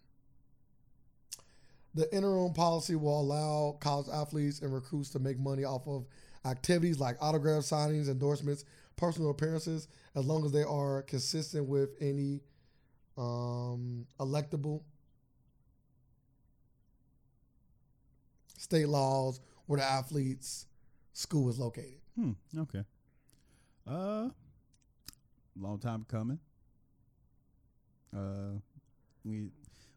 The interim policy will allow college athletes and recruits to make money off of activities like autograph signings, endorsements, personal appearances, as long as they are consistent with any um, electable state laws where the athlete's school is located. Hmm. Okay. Uh, long time coming. Uh, we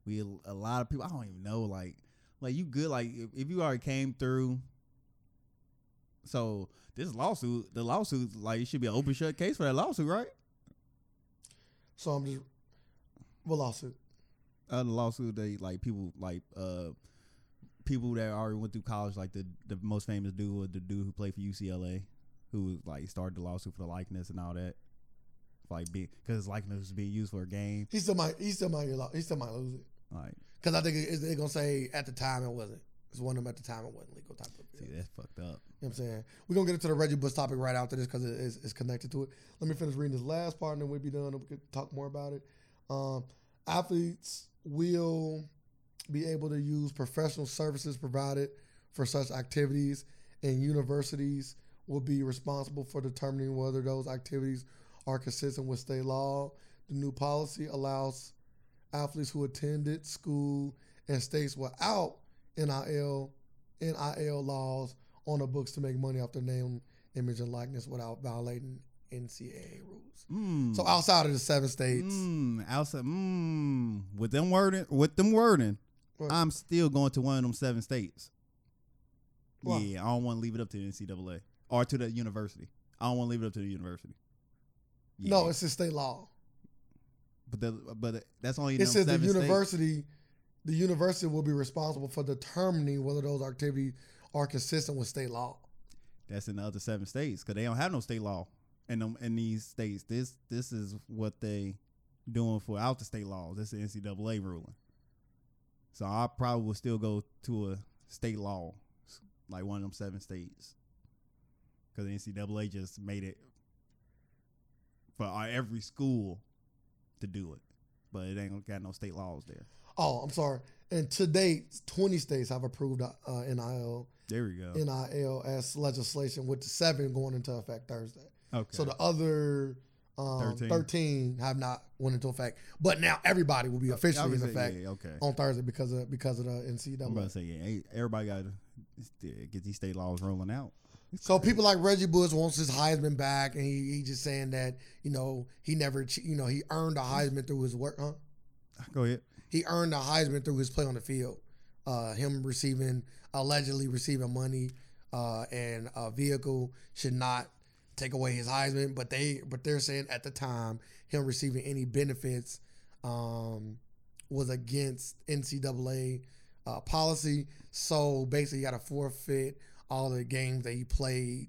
we a lot of people. I don't even know. Like, like you good? Like, if, if you already came through. So this lawsuit, the lawsuit, like it should be an open shut case for that lawsuit, right? So I'm just what lawsuit? Uh, the lawsuit they like people like uh people that already went through college, like the the most famous dude was the dude who played for UCLA, who like started the lawsuit for the likeness and all that. Like, because his likeness was being used for a game. He still might. He still might. He still might lose it Like, because I think it- they're gonna say at the time it wasn't. It's one of them at the time it wasn't legal type of See, that's fucked up. You know what I'm saying? We're gonna get into the Reggie Bush topic right after this because it is it's connected to it. Let me finish reading this last part and then we'll be done and we can talk more about it. Um, athletes will be able to use professional services provided for such activities, and universities will be responsible for determining whether those activities are consistent with state law. The new policy allows athletes who attended school in states without NIL NIL laws on the books to make money off their name, image, and likeness without violating NCAA rules. Mm. So outside of the seven states, Mm, outside, mm, with them wording, with them wording, What? I'm still going to one of them seven states. Why? Yeah, I don't want to leave it up to the NCAA or to the university. I don't want to leave it up to the university. Yeah. no, it's a state law. but the, but that's only It says the seven states. university, the university will be responsible for determining whether those activities are consistent with state law. That's in the other seven states because they don't have no state law in them in these states. This this is what they doing for out the state laws. This is NCAA ruling. So I probably will still go to a state law, like one of them seven states, because the NCAA just made it for every school to do it, but it ain't got no state laws there. Oh, I'm sorry. And to date, 20 states have approved uh, NIL There we go. NIL as legislation, with the seven going into effect Thursday. Okay. So the other um, 13. 13. have not went into effect, but now everybody will be officially in effect Yeah, okay. on Thursday because of because of the I'm NCAA. about to say, yeah, everybody got to get these state laws rolling out. So people like Reggie Bush wants his Heisman back, and he, he just saying that you know he never you know he earned a Heisman through his work. Huh? Go ahead. He earned a Heisman through his play on the field. Uh, him receiving allegedly receiving money uh, and a vehicle should not take away his Heisman, but they but they're saying at the time him receiving any benefits um, was against NCAA uh, policy. So basically, he got to forfeit all the games that he played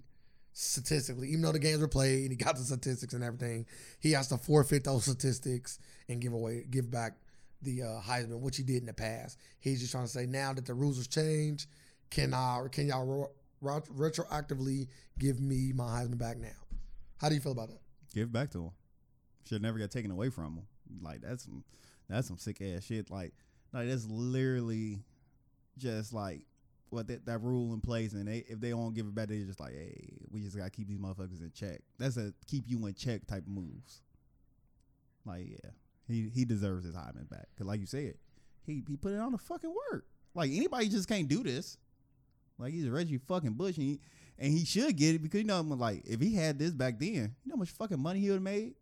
statistically. Even though the games were played and he got the statistics and everything, he has to forfeit those statistics and give away, give back the uh, Heisman, which he did in the past. He's just trying to say now that the rules have changed, can I can y'all retroactively give me my Heisman back now? How do you feel about that? Give back to him. Should never get taken away from him. Like that's some that's some sick ass shit. Like like that's literally just like what that, that rule in place and they if they don't give it back, they're just like, hey, we just gotta keep these motherfuckers in check. That's a keep you in check type moves. Like yeah, he he deserves his Heisman back because like you said, he he put it on the fucking work. Like anybody just can't do this. Like he's a Reggie fucking Bush and he and he should get it because you know like if he had this back then, you know how much fucking money he would have made.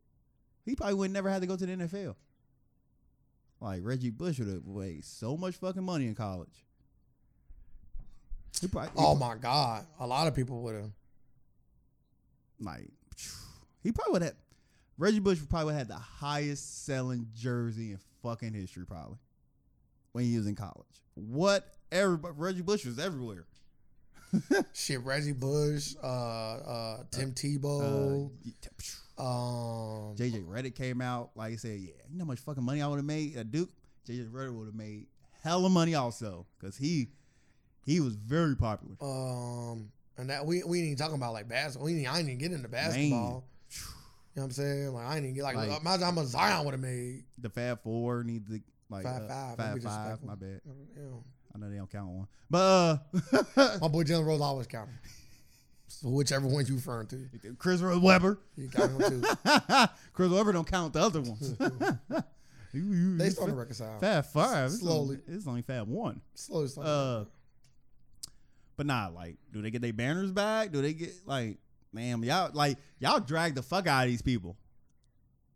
He probably would never had to go to the NFL. Like Reggie Bush would have made so much fucking money in college. He probably, he Oh my God, a lot of people would have. like he probably would have. Reggie Bush probably would have had the highest selling jersey in fucking history, probably when he was in college. What everybody Reggie Bush was everywhere. Shit, Reggie Bush, uh, uh, Tim Tebow, Uh, um, JJ Redick came out, like I said, yeah, you know how much fucking money I would have made at Duke. JJ Redick would have made hella money also, cause he he was very popular. um, and that we we ain't even talking about like basketball. We ain't, I ain't even get into basketball. You know what I'm saying? Like I ain't even get like, Like- imagine how much Zion would have made. The Fab Four need to like Five uh, five, five maybe My bad. Know. I know they don't count one, but uh, My boy Jalen Rose always counting. So whichever one you referring to, Chris Webber. you count him too. Chris Webber don't count the other ones. You- you- They starting to reconcile. Fab Five. It's Slowly. only, it's only Fab One. Slowly starting. Uh, but nah, like, do they get their banners back? Do they get like, man, y'all like y'all drag the fuck out of these people?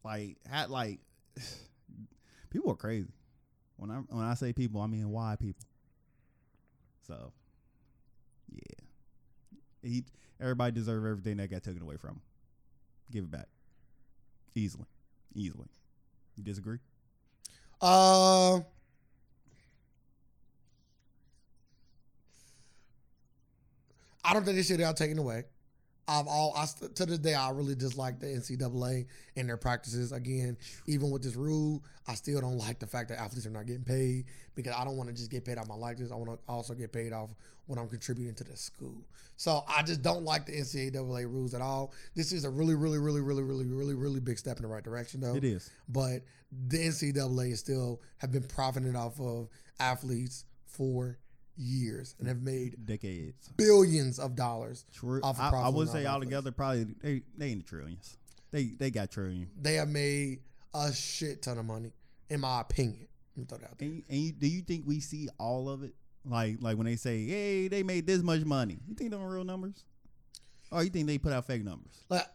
Like, had like, people are crazy. When I when I say people, I mean why people. So, yeah, he everybody deserve everything that got taken away from him. Give it back easily, easily. You disagree? Uh, I don't think this shit got taken away. I've all I to this day I really dislike the NCAA and their practices. Again, even with this rule, I still don't like the fact that athletes are not getting paid because I don't want to just get paid off my likeness. I want to also get paid off when I'm contributing to the school. So I just don't like the NCAA rules at all. This is a really, really, really, really, really, really, really big step in the right direction, though. It is. But the NCAA is still have been profiting off of athletes for years and have made Decades. billions of dollars. True. Off of I, I would say all together probably they they in the trillions. They they got trillion. They have made a shit ton of money, in my opinion. Let me throw that out there. And, and you, do you think we see all of it? Like like when they say, "Hey, they made this much money." You think they're real numbers? Or you think they put out fake numbers? Like,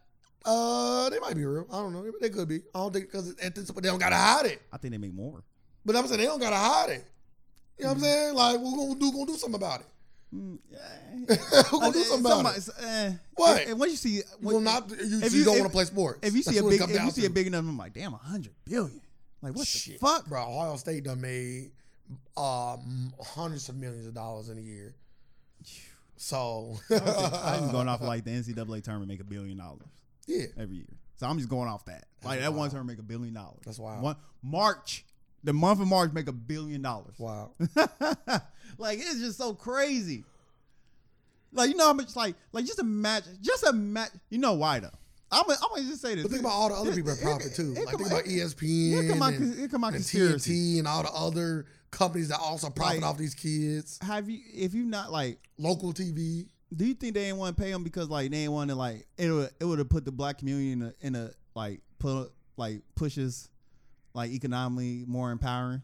uh, they might be real. I don't know. They could be. I don't think because at this point they don't gotta hide it. I think they make more. But I'm saying they don't gotta hide it. You know what I'm saying? Like we're gonna do gonna do something about it. Mm, we're gonna do something about it. Eh, What? And, once you see, You will not. You, if you you- don't want to play sports. if you see That's a big, if you see to. a big number, I'm like, damn, a hundred billion. Like what Shit. the fuck? bro, Ohio State done made um, hundreds of millions of dollars in a year. So I'm going off like the NCAA tournament make a billion dollars yeah, every year. So I'm just going off that. Like that one tournament make a billion dollars. That's wild. One March, the month of March make a billion dollars. wow. like it's just so crazy. Like you know how much like like just imagine just imagine you know why though. I'm gonna, I'm gonna just say this. But think about all the other people that profit too. here Like think about ESPN come my and, come my and. TNT and all the other companies that also profit Like- off these kids. Have you if you not like Local TV. do you think they didn't want to pay them because like they didn't want to like it would it would have put the black community in a in a like put like pushes like economically more empowering?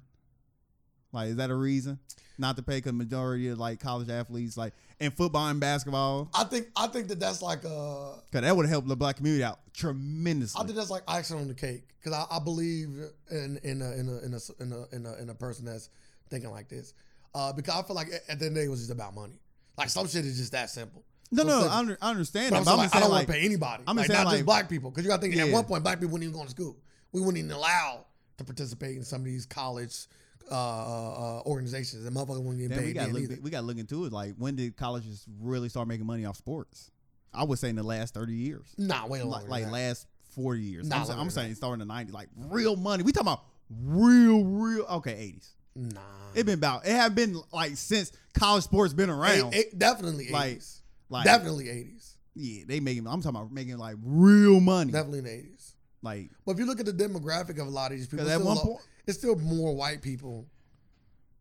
Like is that a reason not to pay? Because majority of like college athletes like in football and basketball, I think I think that that's like uh because that would have helped the black community out tremendously. I think that's like icing on the cake because I, I believe in in a, in a in a in a in a in a person that's thinking like this. Uh, because I feel like at the end of the day it was just about money. Like some shit is just that simple. no, So no, I, under, I understand that. I'm I'm like, I don't like, want to pay anybody. I'm like, saying, not like- just black people. Because you got to think yeah. at one point black people wouldn't even go to school. We wouldn't even allow to participate in some of these college uh, uh, uh, organizations. And motherfuckers wouldn't get Damn, we paid got then look, we got to look into it. Like when did colleges really start making money off sports? I would say in the last thirty years, Nah, way longer. like, than like that. last forty years. Nah, I'm, saying, I'm saying starting in the '90s, like real money. We talking about real, real. Okay, '80s. Nah. It been about. It have been like since college sports been around. Definitely 80s. Like- like definitely 80s. yeah, they making. I'm talking about making like real money. Definitely in the 80s. Like But if you look at the demographic of a lot of these people, it's at still, one a lo- point, it's still more white people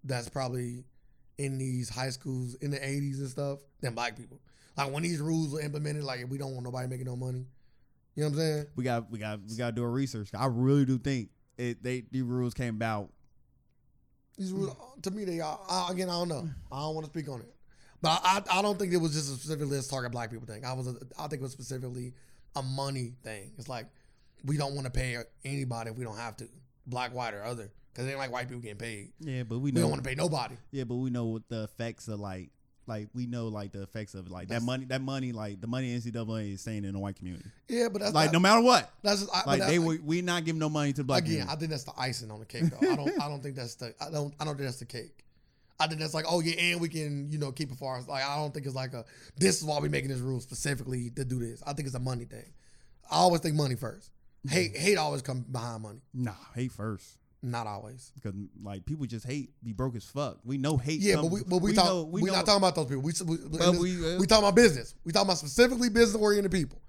that's probably in these high schools in the 80s and stuff than black people. Like when these rules were implemented, like we don't want nobody making no money. You know what I'm saying? we got we got we got to do a research. I really do think it. They these rules came about These rules, to me, they are. I, again, I don't know. I don't want to speak on it, but I, I, I don't think it was just a specifically a target black people thing. I was, a, I think it was specifically a money thing. It's like we don't want to pay anybody if we don't have to, black, white, or other, because they ain't like white people getting paid. Yeah, but we We don't want to pay nobody. yeah, but we know what the effects of like. Like we know, like the effects of like That's- that money. That money, like the money NCAA is staying in the white community. Yeah, but that's Like not, no matter what, that's just I, like that- they we, we not giving no money to black again. I think that's the icing on the cake, though. I don't, I don't think that's the, I don't, I don't think that's the cake. I think that's like, oh yeah, and we can, you know, keep it far. Like I don't think it's like a. This is why we making this rule specifically to do this. I think it's a money thing. I always think money first. Hate, hate always come behind money. Nah, hate first Not always. because like people just hate, be broke as fuck. We know hate. Yeah, but we, but we, we talk. know- we we know- not talking about those people. We we, But we, uh, we talking about business. We talking about specifically business oriented people.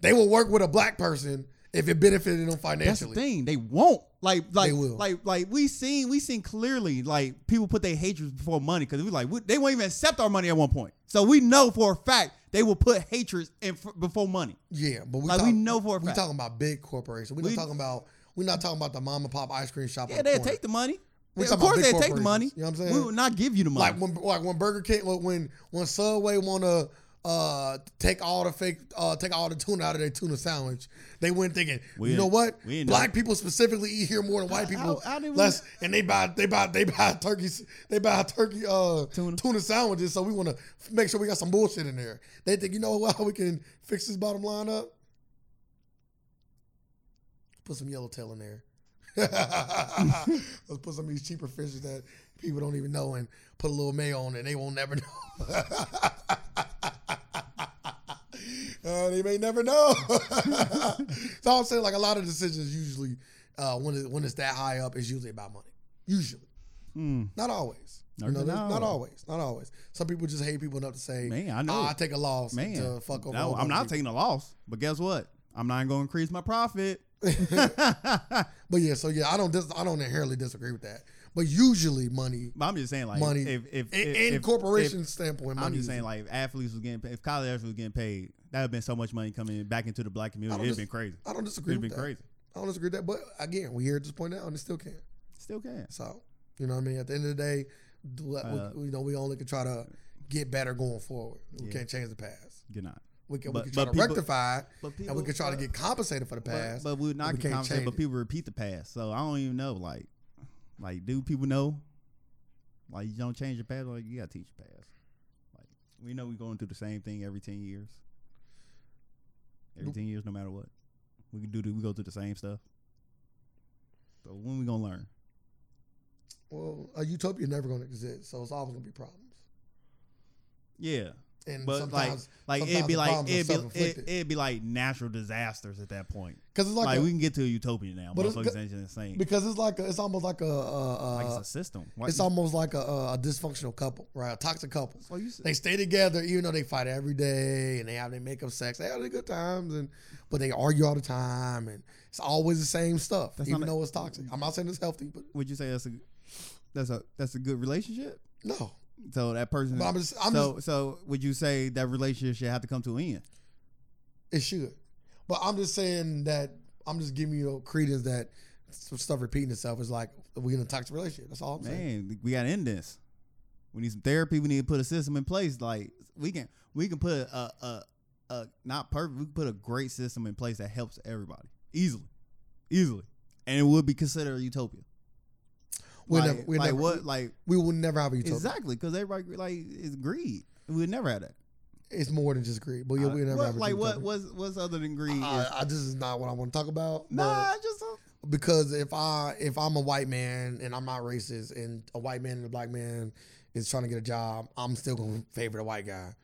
They will work with a black person if it benefited them financially. That's the thing. They won't. Like, like, They will. like, like we seen, we seen clearly. Like people put their hatred before money because we like we, they won't even accept our money at one point. So we know for a fact they will put hatred in f- before money. Yeah, but we Like, talk- we know for a we fact. talking about big corporations. We're not talking about we're not talking about the mom and pop ice cream shop. Yeah, on the they'll corner. take the money. We of course, they'll take the money. You know what I'm saying? We will not give you the money. like when like when Burger King when when Subway want to uh take all the fake uh take all the tuna out of their tuna sandwich. They went thinking, We you know what? we Black know. people specifically eat here more than white people. how did we- less and they buy they buy they buy turkey they buy turkey uh Tuna. tuna, sandwiches. So we want to make sure we got some bullshit in there. They think you know what? We can fix this bottom line up? Put some yellowtail in there. Let's put some of these cheaper fishes that people don't even know and put a little mayo on it. They won't never know. Uh, they may never know. so I'm saying like a lot of decisions usually uh, when it, when it's that high up, it's usually about money. Usually, Hmm. not always. No, you know, no. not always. Not always. Some people just hate people enough to say, Man, I know. "Ah, I take a loss Man, to fuck over." no, I'm not of taking a loss. But guess what? I'm not going to increase my profit. But yeah, so yeah, I don't dis- I don't inherently disagree with that. But usually, money, But I'm just saying, like, Money. if if, in, if, in corporation standpoint, if- money. I'm just is- saying, like, if athletes was getting, paid, if college athletes was getting paid, that would have been so much money coming back into the black community. It'd dis- been crazy. I don't disagree It'd been that. crazy. I don't disagree with that. But again, we here at this point now, and it still can. Still can. So you know what I mean. At the end of the day, what- Uh, we, you know, we only can try to get better going forward. We Yeah. can't change the past. Good night. We can, But- we can try but to people- rectify But and we can try to get compensated for the past. but we would not we compensated. But people repeat the past, so I don't even know. Like, like, do people know? Like, you don't change your past. Like, you gotta teach your past. Like, we know we're going through the same thing every ten years. Every ten years, no matter what, we can do. The, we go through the same stuff. So when we gonna learn? well, a utopia never going to exist, so it's always going to be problems. Yeah, And but like, sometimes, like it'd be like it'd be it, it'd be like natural disasters at that point. because it's Like, like, a, we can get to a utopia now. But it's Motherfuckers ain't insane. because it's like a, it's almost like a, a, like it's a system. Why it's you- almost like a, dysfunctional couple, right? A toxic couple. They stay together even though they fight every day and they have their makeup sex. They have their good times and but they argue all the time and it's always the same stuff. That's even though it's toxic. I'm not saying it's healthy, but would you say that's a that's a that's a good relationship? no. So that person. But I'm just I'm so just so would you say that relationship should have to come to an end? it should. But I'm just saying that I'm just giving you credence that some stuff repeating itself is like we're in a toxic relationship. That's all I'm saying. Man, we got to end this. We need some therapy. We need to put a system in place. Like we can we can put a a, a not perfect. We can put a great system in place that helps everybody easily, easily, and it would be considered a utopia. We'll like, never, we'll like never, what like we will never have a utopia. exactly because everybody like is greed. We would never have that. It's more than just greed. But yeah, we'll never What- have a like what utopia. what's what's other than greed? I, I, this is not what I want to talk about. nah, just uh, because if I if I'm a white man and I'm not racist and a white man and a black man is trying to get a job, I'm still gonna favor the white guy.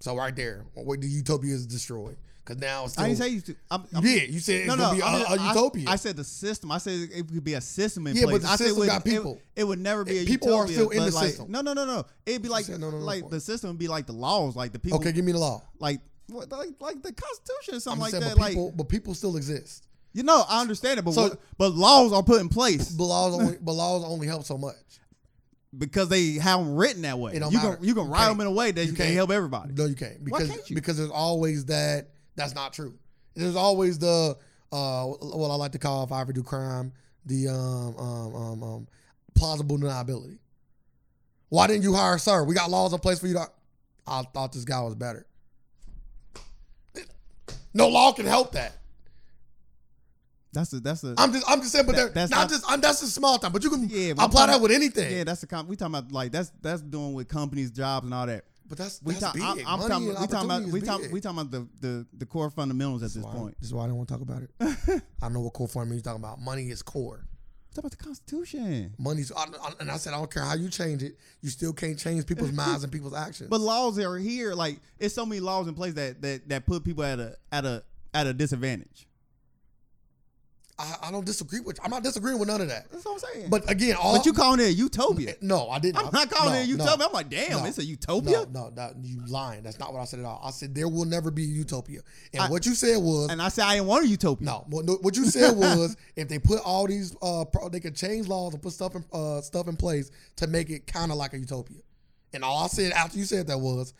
So right there, what the utopia is destroyed because now it's still, I didn't say you. To, I'm, you I'm, did. You said it's No, gonna no, be a, I'm just- a I- utopia. I, said the system. I said it could be a system in Yeah, but the I system it would- got people. It, would never be a utopia. People are still in the like, system. No, no, no, no. It'd be like said no, no, no like the system would be like the laws, like the people, okay, give me the law. like what, like like the Constitution or something like saying, that. but Like people, but people still exist. you know, I understand it, but So- what, but laws are put in place But laws only, but laws only help so much. because they have them written that way. It you matter. can you can write can't. them in a way that You you, can can't. help everybody. No, you can't because can't you? because there's always that. That's not true. There's always the uh, what I like to call if I ever do crime, the um, um, um, um, plausible deniability. Why didn't you hire sir? We got laws in place for you to. I thought this guy was better. No law can help that. That's a that's a I'm just I'm just saying, but That- that's not, not- just I'm, that's a small time. But you can Yeah, apply that with anything. yeah. That's the com- we talking about like that's that's doing with companies, jobs, and all that. But that's We that's talk, big. I'm, I'm Money talking, and we talking about we talking we talking about the, the the core fundamentals at this why- point. This is why I don't want to talk about it. I know what core fundamentals talking about. Money is core. It's about the Constitution. Money's, I, I, and I said, I don't care how you change it, you still can't change people's minds and people's actions. But laws are here. Like it's so many laws in place that that that put people at a at a at a disadvantage. I, I don't disagree with. I'm not disagreeing with none of that. That's what I'm saying. But again, all but you calling it a utopia? no, I didn't. I'm not calling no, it a no, utopia. I'm like, damn, no, it's a utopia. No, no, no, you lying. That's not what I said at all. I said there will never be a utopia. And I- what you said was And I said I didn't want a utopia. no. What, no, what you said was if they put all these, uh, pro, they could change laws and put stuff in uh, stuff in place to make it kind of like a utopia. And all I said after you said that was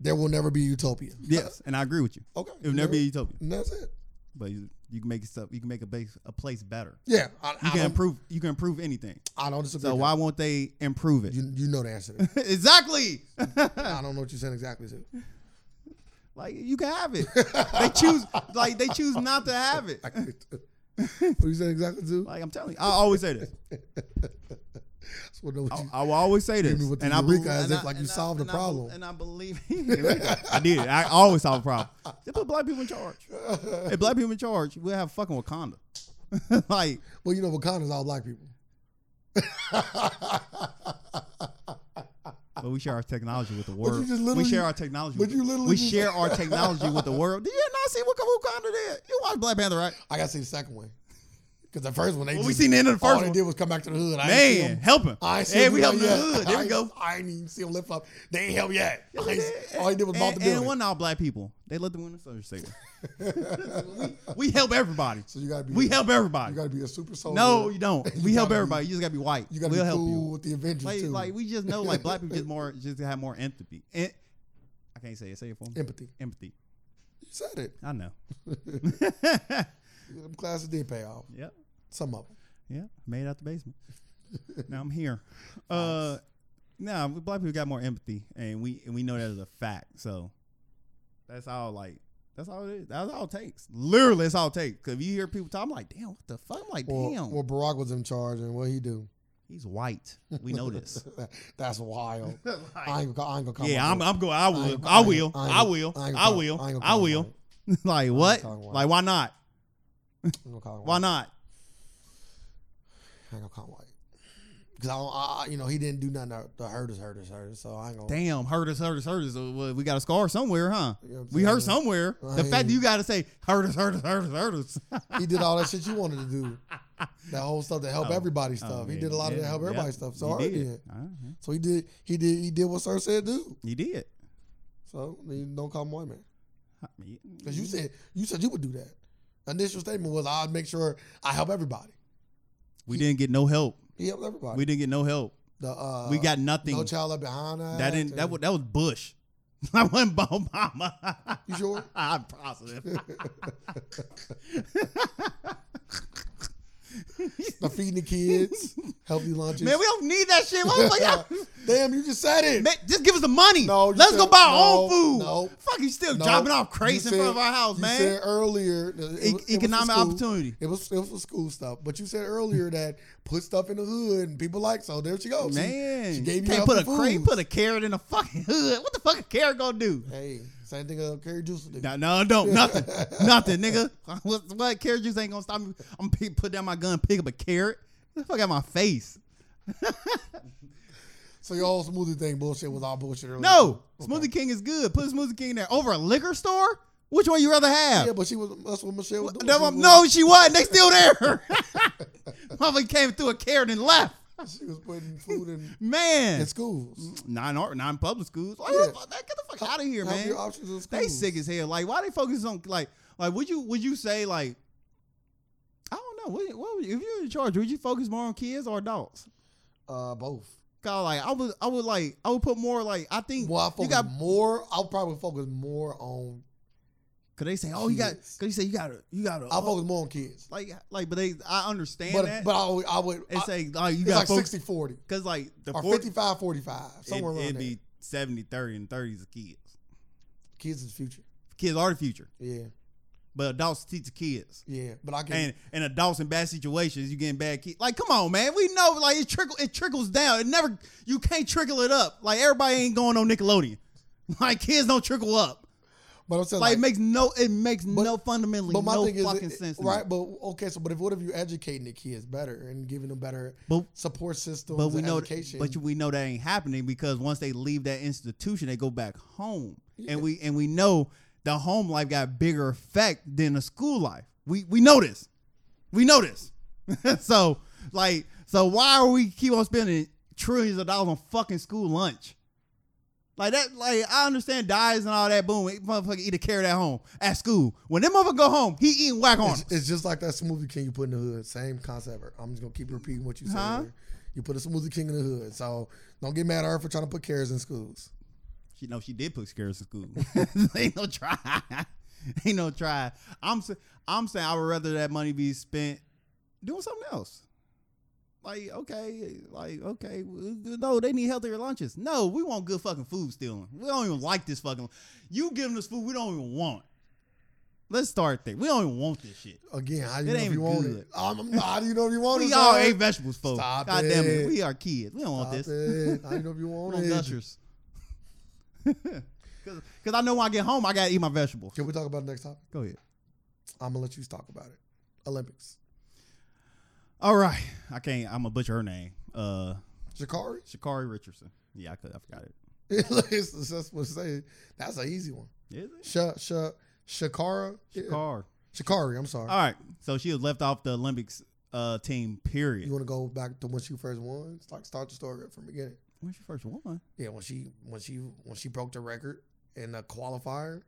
there will never be a utopia. Yes, and I agree with you. Okay. It will never be a utopia. And that's it. But you, you can make stuff. You can make a base a place better. Yeah. I, You I, can improve. You can improve anything. I don't disagree. So why won't they improve it? You, you know the answer. To that. exactly. I don't know what you're saying exactly. To. like you can have it. they choose. Like they choose not to have it. what you saying exactly to? Like I'm telling you, I always say this. I, you- I will always say this. me with the and I eureka bel- as and if I- like you solved the I problem. And I believe I did. I always solve a problem. They put black people in charge. if black people in charge, we'll have fucking Wakanda. like well, you know, Wakanda's all black people. but we share our technology with the world. We share our technology. but with- you literally we share our technology with the world. Did you not see what Wakanda did? You watch Black Panther, right? I gotta see the second one because the first one they Well, just, we seen the end of the first all first they one. did was come back to the hood. I Man, help him. I ain't see Hey, we helping the hood. I There we ain't- go. I ain't even see him lift up. They ain't help yet. I all he did was and, the building. and it wasn't all black people. They let them win the Soldier Stadium. we, we help everybody. so you gotta be. We help everybody. You gotta be a super soldier. No, you don't. You We help gotta be- everybody. You just gotta be white. You gotta we'll be help cool you. with the Avengers Like, too. like we just know, like black people just more, just have more empathy. And I can't say it. Say it for me. empathy. Empathy. You said it. I know. Them classes did pay off. yep. Some of them. Yeah. Made out the basement. now I'm here. Uh, now black people got more empathy, and we and we know that as a fact. So that's all. Like that's all. It is. That's all it takes. Literally, that's all it takes. Cause if you hear people talk, I'm like, damn, what the fuck? I'm like, Well, damn, well, Barack was in charge, and what he do? he's white. We know this. That's wild. I ain't gonna, I ain't gonna call Yeah, I'm. I'm going. I will. I will. I ain't I gonna- will. I ain't gonna I call- will. I ain't gonna I call him will. Like what? call him white. Like why not? I ain't gonna call him Why white. not? I ain't gonna call him white. Because I, don't, I, I- you know, he didn't do nothing to, to hurt us, hurt us, hurt us. So I ain't gonna. Damn, hurt us, hurt us, hurt us. Uh, well, We got a scar somewhere, huh? You know We hurt somewhere. I The fact that you got to say hurt us, hurt us, hurt us, hurt us. He did all that shit you wanted to do. That whole stuff to help Oh. everybody Oh, stuff. he did a lot of yeah, that help yeah. everybody stuff. So He I did. Uh-huh. So he did. He did. He did what Sir said do. He did. So you don't call him white man. Because you said you said you would do that. Initial statement was I'd make sure I help everybody. we didn't get no help. He helped everybody. We didn't get no help. the, uh, we got nothing. no child left behind. that didn't. That was that was Bush. I wasn't Obama. You sure? I'm positive. the feeding the kids, healthy lunches. Man, we don't need that shit. Motherfucker. Damn, you just said it. Man, just give us the money. No, you let's said- go buy our no, own food. no. fuck, you still No, dropping off you crates in front of our house, you man. said earlier it E- was- it was economic opportunity. It was it was for school stuff, but you said earlier that put stuff in the hood and people like so. There she goes. Man, she gave you can't put a crate, put a carrot in a fucking hood. What the fuck a carrot gonna do? Hey, same thing. Uh, Carrie Juice do. No, no, don't nothing, nothing, nigga. What, what carrot juice ain't gonna stop me? I'm gonna put down my gun, pick up a carrot. What the fuck out my face? So your whole smoothie thing bullshit was all bullshit earlier. No, Okay. Smoothie King is good. Put a Smoothie King there over a liquor store. Which one you rather have? Yeah, but she was. That's what Michelle was doing. No, She was- no, she wasn't. They still there. Motherfucker came through a carrot and left. she was putting food in, Man, in schools. not in, art- not in public schools. Like, Yeah. the fuck- Get the fuck out of here, man. options They sick as hell. Like, why they focus on like, like, would you would you say like, I don't know. What, what would you, if you're in charge, would you focus more on kids or adults? Uh, both. Cause like I would, I would like, I would put more like I think Well, I you focus got. more. I'll probably focus more on. Cause they say, oh, you got. Cause you say you got to, you got to. I'll focus more on kids. like, like, but they, I understand But that. but I would I would. I, say, like, you got like focus, 60 40 Cause like the or 40, 55 45 somewhere it, around it'd there. be 70, 30, and 30 is the kids. Kids is the future. Kids are the future, Yeah, but adults teach the kids. yeah. But I can. And and adults in bad situations, you getting bad kids. Like, come on, man. We know like it trickle it trickles down. It never you can't trickle it up. Like everybody ain't going on Nickelodeon. Like kids don't trickle up. But I'm saying Like, like, it makes no it makes But- no fundamentally but my no thing fucking it- sense. right? But okay, so but if what if you educating the kids better and giving them better But support systems but we and know education? but we know that ain't happening because once they leave that institution, they go back home. Yeah. And we and we know the home life got bigger effect than the school life. We we know this. We know this. so like so why are we keep on spending trillions of dollars on fucking school lunch? Like that, like I understand diets and all that. Boom, motherfucker eat a carrot at home at school. When them motherfucker go home, he eating whack on. it's, it's just like that smoothie king you put in the hood. Same concept. I'm just gonna keep repeating what you said. Huh? You put a smoothie king in the hood. So don't get mad at her for trying to put carrots in schools. She know she did put carrots in school. Ain't no try. Ain't no try. I'm I'm saying I would rather that money be spent doing something else. Like okay, like okay, no, they need healthier lunches. No, we want good fucking food stealing. We don't even like this fucking. You giving us food we don't even want. Let's start there. We don't even want this shit. Again, how do you It know if you want good. it? I'm- how do you know if you want We it? all son? ate vegetables, folks. Stop God damn it, it. we are kids. We don't want this. it. How do you know if you We want it? gushers. Because I know when I get home, I gotta eat my vegetables. Can we talk about the next topic? Go ahead. I'm gonna let you talk about it. Olympics. All right. I can't. I'm gonna butcher her name. Uh, Sha'Carri. Sha'Carri Richardson. Yeah, I could. I forgot it. it's, that's what say. That's an easy one. Is it? Sha, Sha, Shakara. Yeah. Sha'Carri. Sha'Carri. I'm sorry. All right. So she was left off the Olympics uh, team. Period. You want to go back to when she first won? Start start the story from the beginning. When she first won? Yeah, when she when she when she broke the record in the qualifier.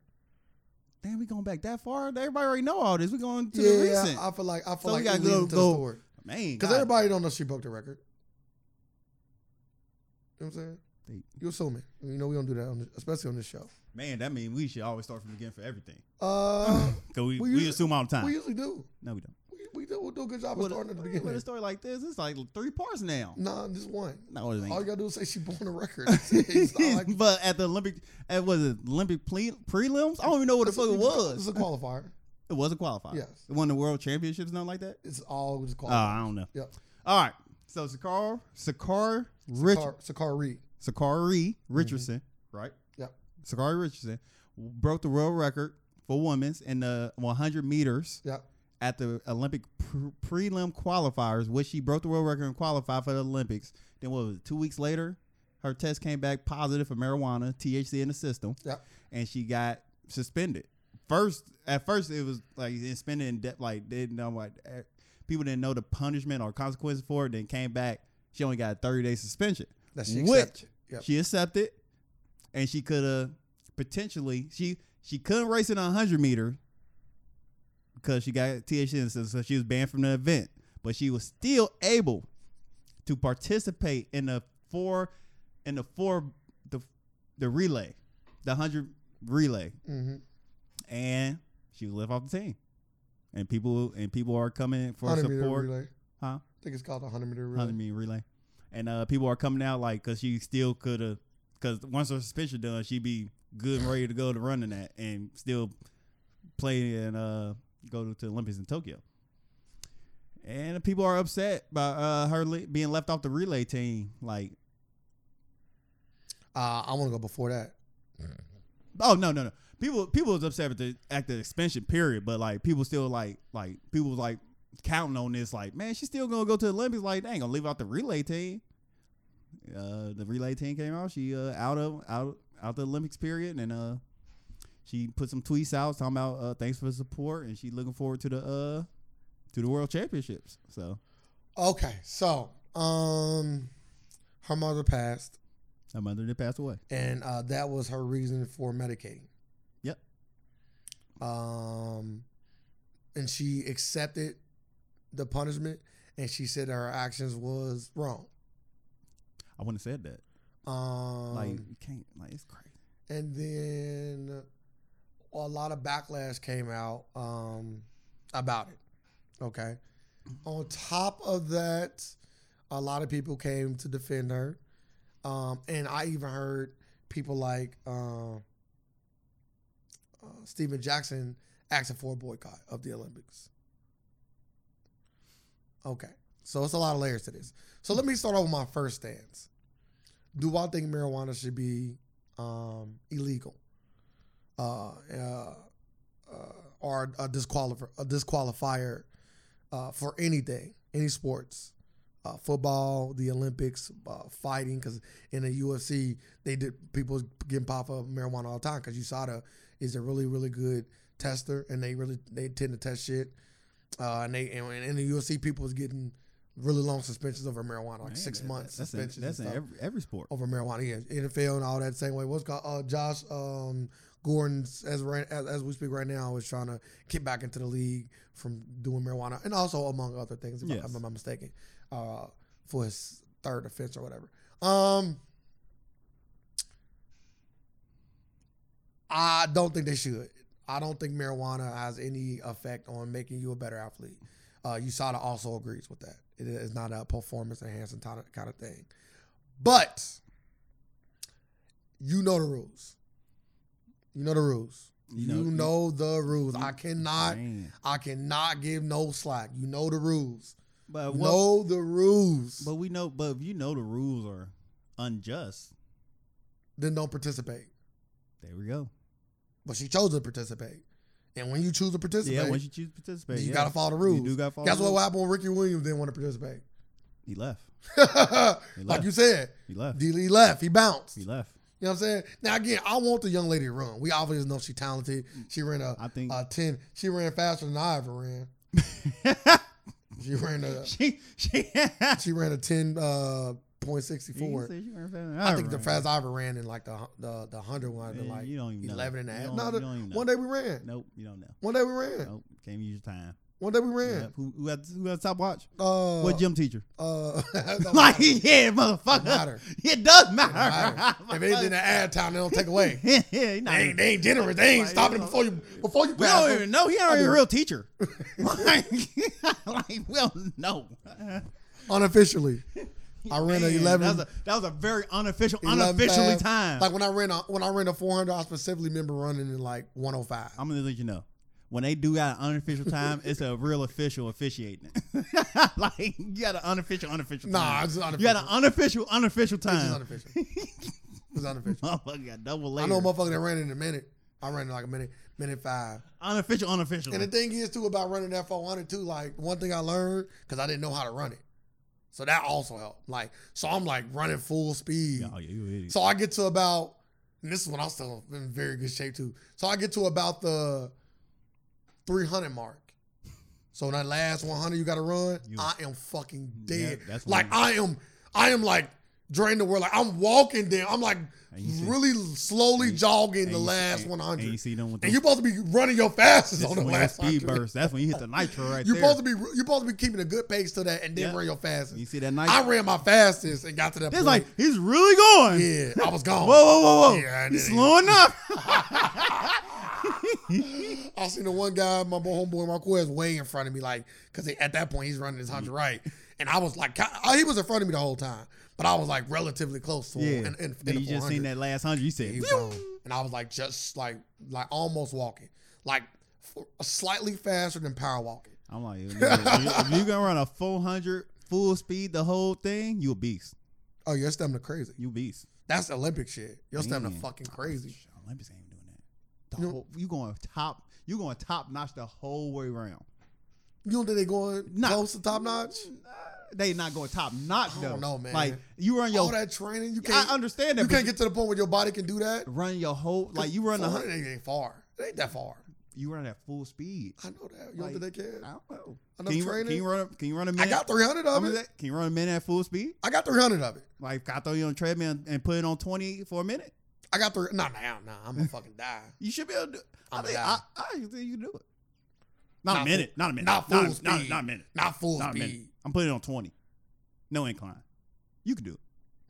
Damn, we going back that far? Everybody already know all this. We going to yeah, the recent. I feel like I feel So we like gotta go- into go- the story Man, because everybody don't know she broke the record. You know what I'm saying? You assume it. You know we don't do that, on this, especially on this show. Man, that means we should always start from the beginning for everything. Uh, Cause we, We we, assume all the time. we usually do. no, we don't. We, we do. We do a good job of With a, starting at the with beginning. a story like this, it's like three parts now. Nah, just one. No, it ain't. All you gotta do is say she broke a record. Like- but at the Olympic, at was it Olympic ple- prelims? I don't even know what the fuck it was. It's was. a qualifier. It wasn't qualified. Yes. It won the World Championships, nothing like that. It's all just Oh, qualifier. I don't know. Yep. All right. So Sakar, Sakar, Rich, Sakar, Sakari. Sakari mm-hmm. Richardson, right? Yep. Sha'Carri Richardson broke the world record for women's in the 100 meters Yep. at the Olympic pre- prelim qualifiers, which she broke the world record and qualified for the Olympics. Then what was it? Two weeks later, her test came back positive for marijuana, THC in the system, Yep. and she got suspended. First, at first, it was like suspended in debt like they didn't know what eh, people didn't know the punishment or consequences for it. Then came back, she only got a 30 day suspension. That she Which accepted. Yep. She accepted, and she could have potentially she she couldn't race in a 100 meter because she got THC in the system, so she was banned from the event. But she was still able to participate in the four in the four the the relay, the 100 relay, Mm-hmm. And she was left off the team. And people and people are coming for support. relay. Huh? I think it's called a 100 meter relay. hundred meter relay, and uh, people are coming out like because she still could have, because once her suspension done, she'd be good and ready to go to running that and still play and uh, go to, the Olympics in Tokyo. And people are upset by uh, her le- being left off the relay team. Like, Uh, I want to go before that. oh no, no, no. People people was upset at the at the suspension period, but like people still like like people was like counting on this. Like, man, she's still gonna go to the Olympics. Like, they ain't gonna leave out the relay team. Uh, the relay team came out. She uh out of out out the Olympics period, and uh she put some tweets out talking about uh thanks for the support, and she looking forward to the uh to the World Championships. So Okay, so um, her mother passed, her mother did pass away. and uh, that was her reason for medicating. Um, and she accepted the punishment, and she said her actions was wrong. I wouldn't have said that. Um, Like, you can't. Like, it's crazy. and then a lot of backlash came out um, about it. Okay. On top of that, a lot of people came to defend her, um, and I even heard people like uh, Stephen Jackson asking for a boycott of the Olympics. Okay, so it's a lot of layers to this. So let me start off with my first stance. Do I think marijuana should be um, illegal, uh, uh, uh, or a disqualifier, a disqualifier uh, for anything, any sports, uh, football, the Olympics, uh, fighting. Because in the UFC, they did people getting pop of marijuana all the time. Because USADA is a really really good tester, and they really they tend to test shit. Uh, and they and in the UFC, people is getting really long suspensions over marijuana, like Man, six that- months That's in, suspensions. that's and in every, every sport. over marijuana. Yeah, NFL and all that same way. What's called uh, Josh um, Gordon as, right, as as we speak right now is trying to get back into the league from doing marijuana and also among other things. If, Yes. I, if I'm not mistaken, uh, for his third offense or whatever. Um, I don't think they should. I don't think marijuana has any effect on making you a better athlete. Uh, USADA also agrees with that. It is not a performance enhancing kind of, thing. But you know the rules. You know the rules. You You know- know, the rules. I cannot. Man. I cannot give no slack. You know the rules. But what, know the rules. But we know, but if you know the rules are unjust, then don't participate. there we go. But she chose to participate. And when you choose to participate, Yeah, once you choose to participate, you yeah. got to follow the rules. You do got to follow. Guess the what happened when Ricky Williams didn't want to participate? He left. like left. Like you said, He left. Lee left. He bounced. He left. You know what I'm saying? Now again, I want the young lady to run. We obviously know she's talented. She ran a, I think- a ten. She ran faster than I ever ran. She ran a she she. she ran a ten uh, point sixty four. I think the fastest I ever ran in like the the the hundred one like you don't even know. and a half. No, the- don't even know. one day we ran. Nope, you don't know. One day we ran. Nope, can't use your time. One day we ran. Yep. Who, who had who had top watch? Uh, what gym teacher? Uh, Like yeah, motherfucker. matter. It does matter. matter. if it's in the ad time, they don't take away. yeah, yeah, he not They ain't, they ain't generous. They ain't stopping it before you before you we pass. don't even know. He even a real teacher. like, like, we don't know. Unofficially, I ran an Man, eleven. That was, a, that was a very unofficial, 11 unofficially fast. time. Like when I ran a, when I ran a four hundred, I specifically remember running in like one hundred five. I'm gonna let you know. When they do got an unofficial time, it's a real official officiating. like you got an unofficial, unofficial. Nah, time. it's unofficial. you got an unofficial, unofficial time. It's unofficial. It's unofficial. Motherfucker got double I know a motherfucker that ran in a minute. I ran in like a minute, minute five. unofficial, unofficial. And the thing is too about running that 400 too, like one thing I learned because I didn't know how to run it, so that also helped. Like so, I'm like running full speed. oh yeah, you idiot. So I get to about, and this is when I'm still in very good shape too. So I get to about the 300 mark. So that last 100 you got to run, You- I am fucking Yeah, dead. that's like I am, I am like draining the world. Like I'm walking down. I'm like see- really slowly jogging the see- last and- 100. And you see them with and you're supposed to be running your fastest on the last speed 100. burst. That's when you hit the nitro right You're there. supposed to be you're supposed to be keeping a good pace to that and then Yeah. run your fastest. You see that nitro? I ran my fastest and got to that It's point. like he's really going. yeah, I was gone. Whoa, whoa, whoa, whoa! Yeah, he's slowing up. I seen the one guy, my homeboy Marquez, way in front of me, like, because at that point he's running his hundred mm-hmm. right, and I was like, I- he was in front of me the whole time, but I was like relatively close to yeah. him. The you just seen that last hundred. You said, He was "Phew." gone. and I was like, just like, like almost walking, like f- slightly faster than power walking. I'm like, if you gonna run a 400 full speed the whole thing, you a beast. Oh, your stamina crazy. You a beast. That's Olympic shit. Your stamina fucking oh, crazy. Olympics ain't even doing that. The You whole, you going top. You going top notch the whole way around. You don't think they going Nah. close to top notch? They not going top notch though. don't man. Like you run your All that training, you can't. I understand that. you can't get to the point where your body can do that. run your whole like you run the 400 ain't, far. It ain't that far. you run at full speed. I know that. You Like, don't think they can? I don't know. Enough Can you, training? can you run? A, can you run a minute? I got 300 of it. Can you run a minute at full speed? I got 300 of it. Like I throw you on a treadmill and, and put it on twenty for a minute. I got three. Nah, nah, nah. I'm gonna fucking die. You should be able to. do I think die. I, I think you can do it. Not, Not a minute. full- not a minute. not full not, Not, speed. not a minute. Not full Not a minute. speed. I'm putting it on twenty. No incline. You can do it.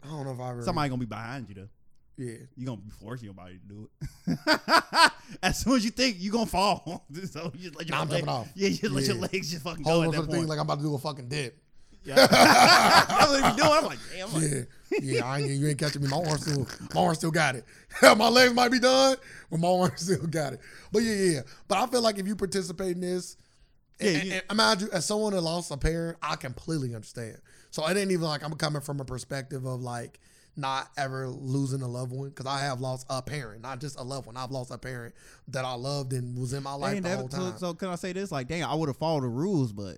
I don't know if I ever. Somebody gonna be behind you though. Yeah. You're gonna be forcing your body to do it. as soon as you think you're gonna fall, so you just let your Nah, I'm jumping off. Yeah, you just let your legs just fucking Whole go at that of point. things like I'm about to do a fucking dip. Yeah. That's what you doing. I'm like, damn. I'm like, Yeah. Yeah. I ain't, you ain't catching me. My arm still. My arm still got it. my legs might be done, but my arm still got it. But yeah, yeah. But I feel like if you participate in this, Yeah, and, you- and imagine as someone that lost a parent, I completely understand. So it ain't even like I'm coming from a perspective of like not ever losing a loved one because I have lost a parent, not just a loved one. I've lost a parent that I loved and was in my life the whole so, time. so can I say this? Like, dang, I would have followed the rules, but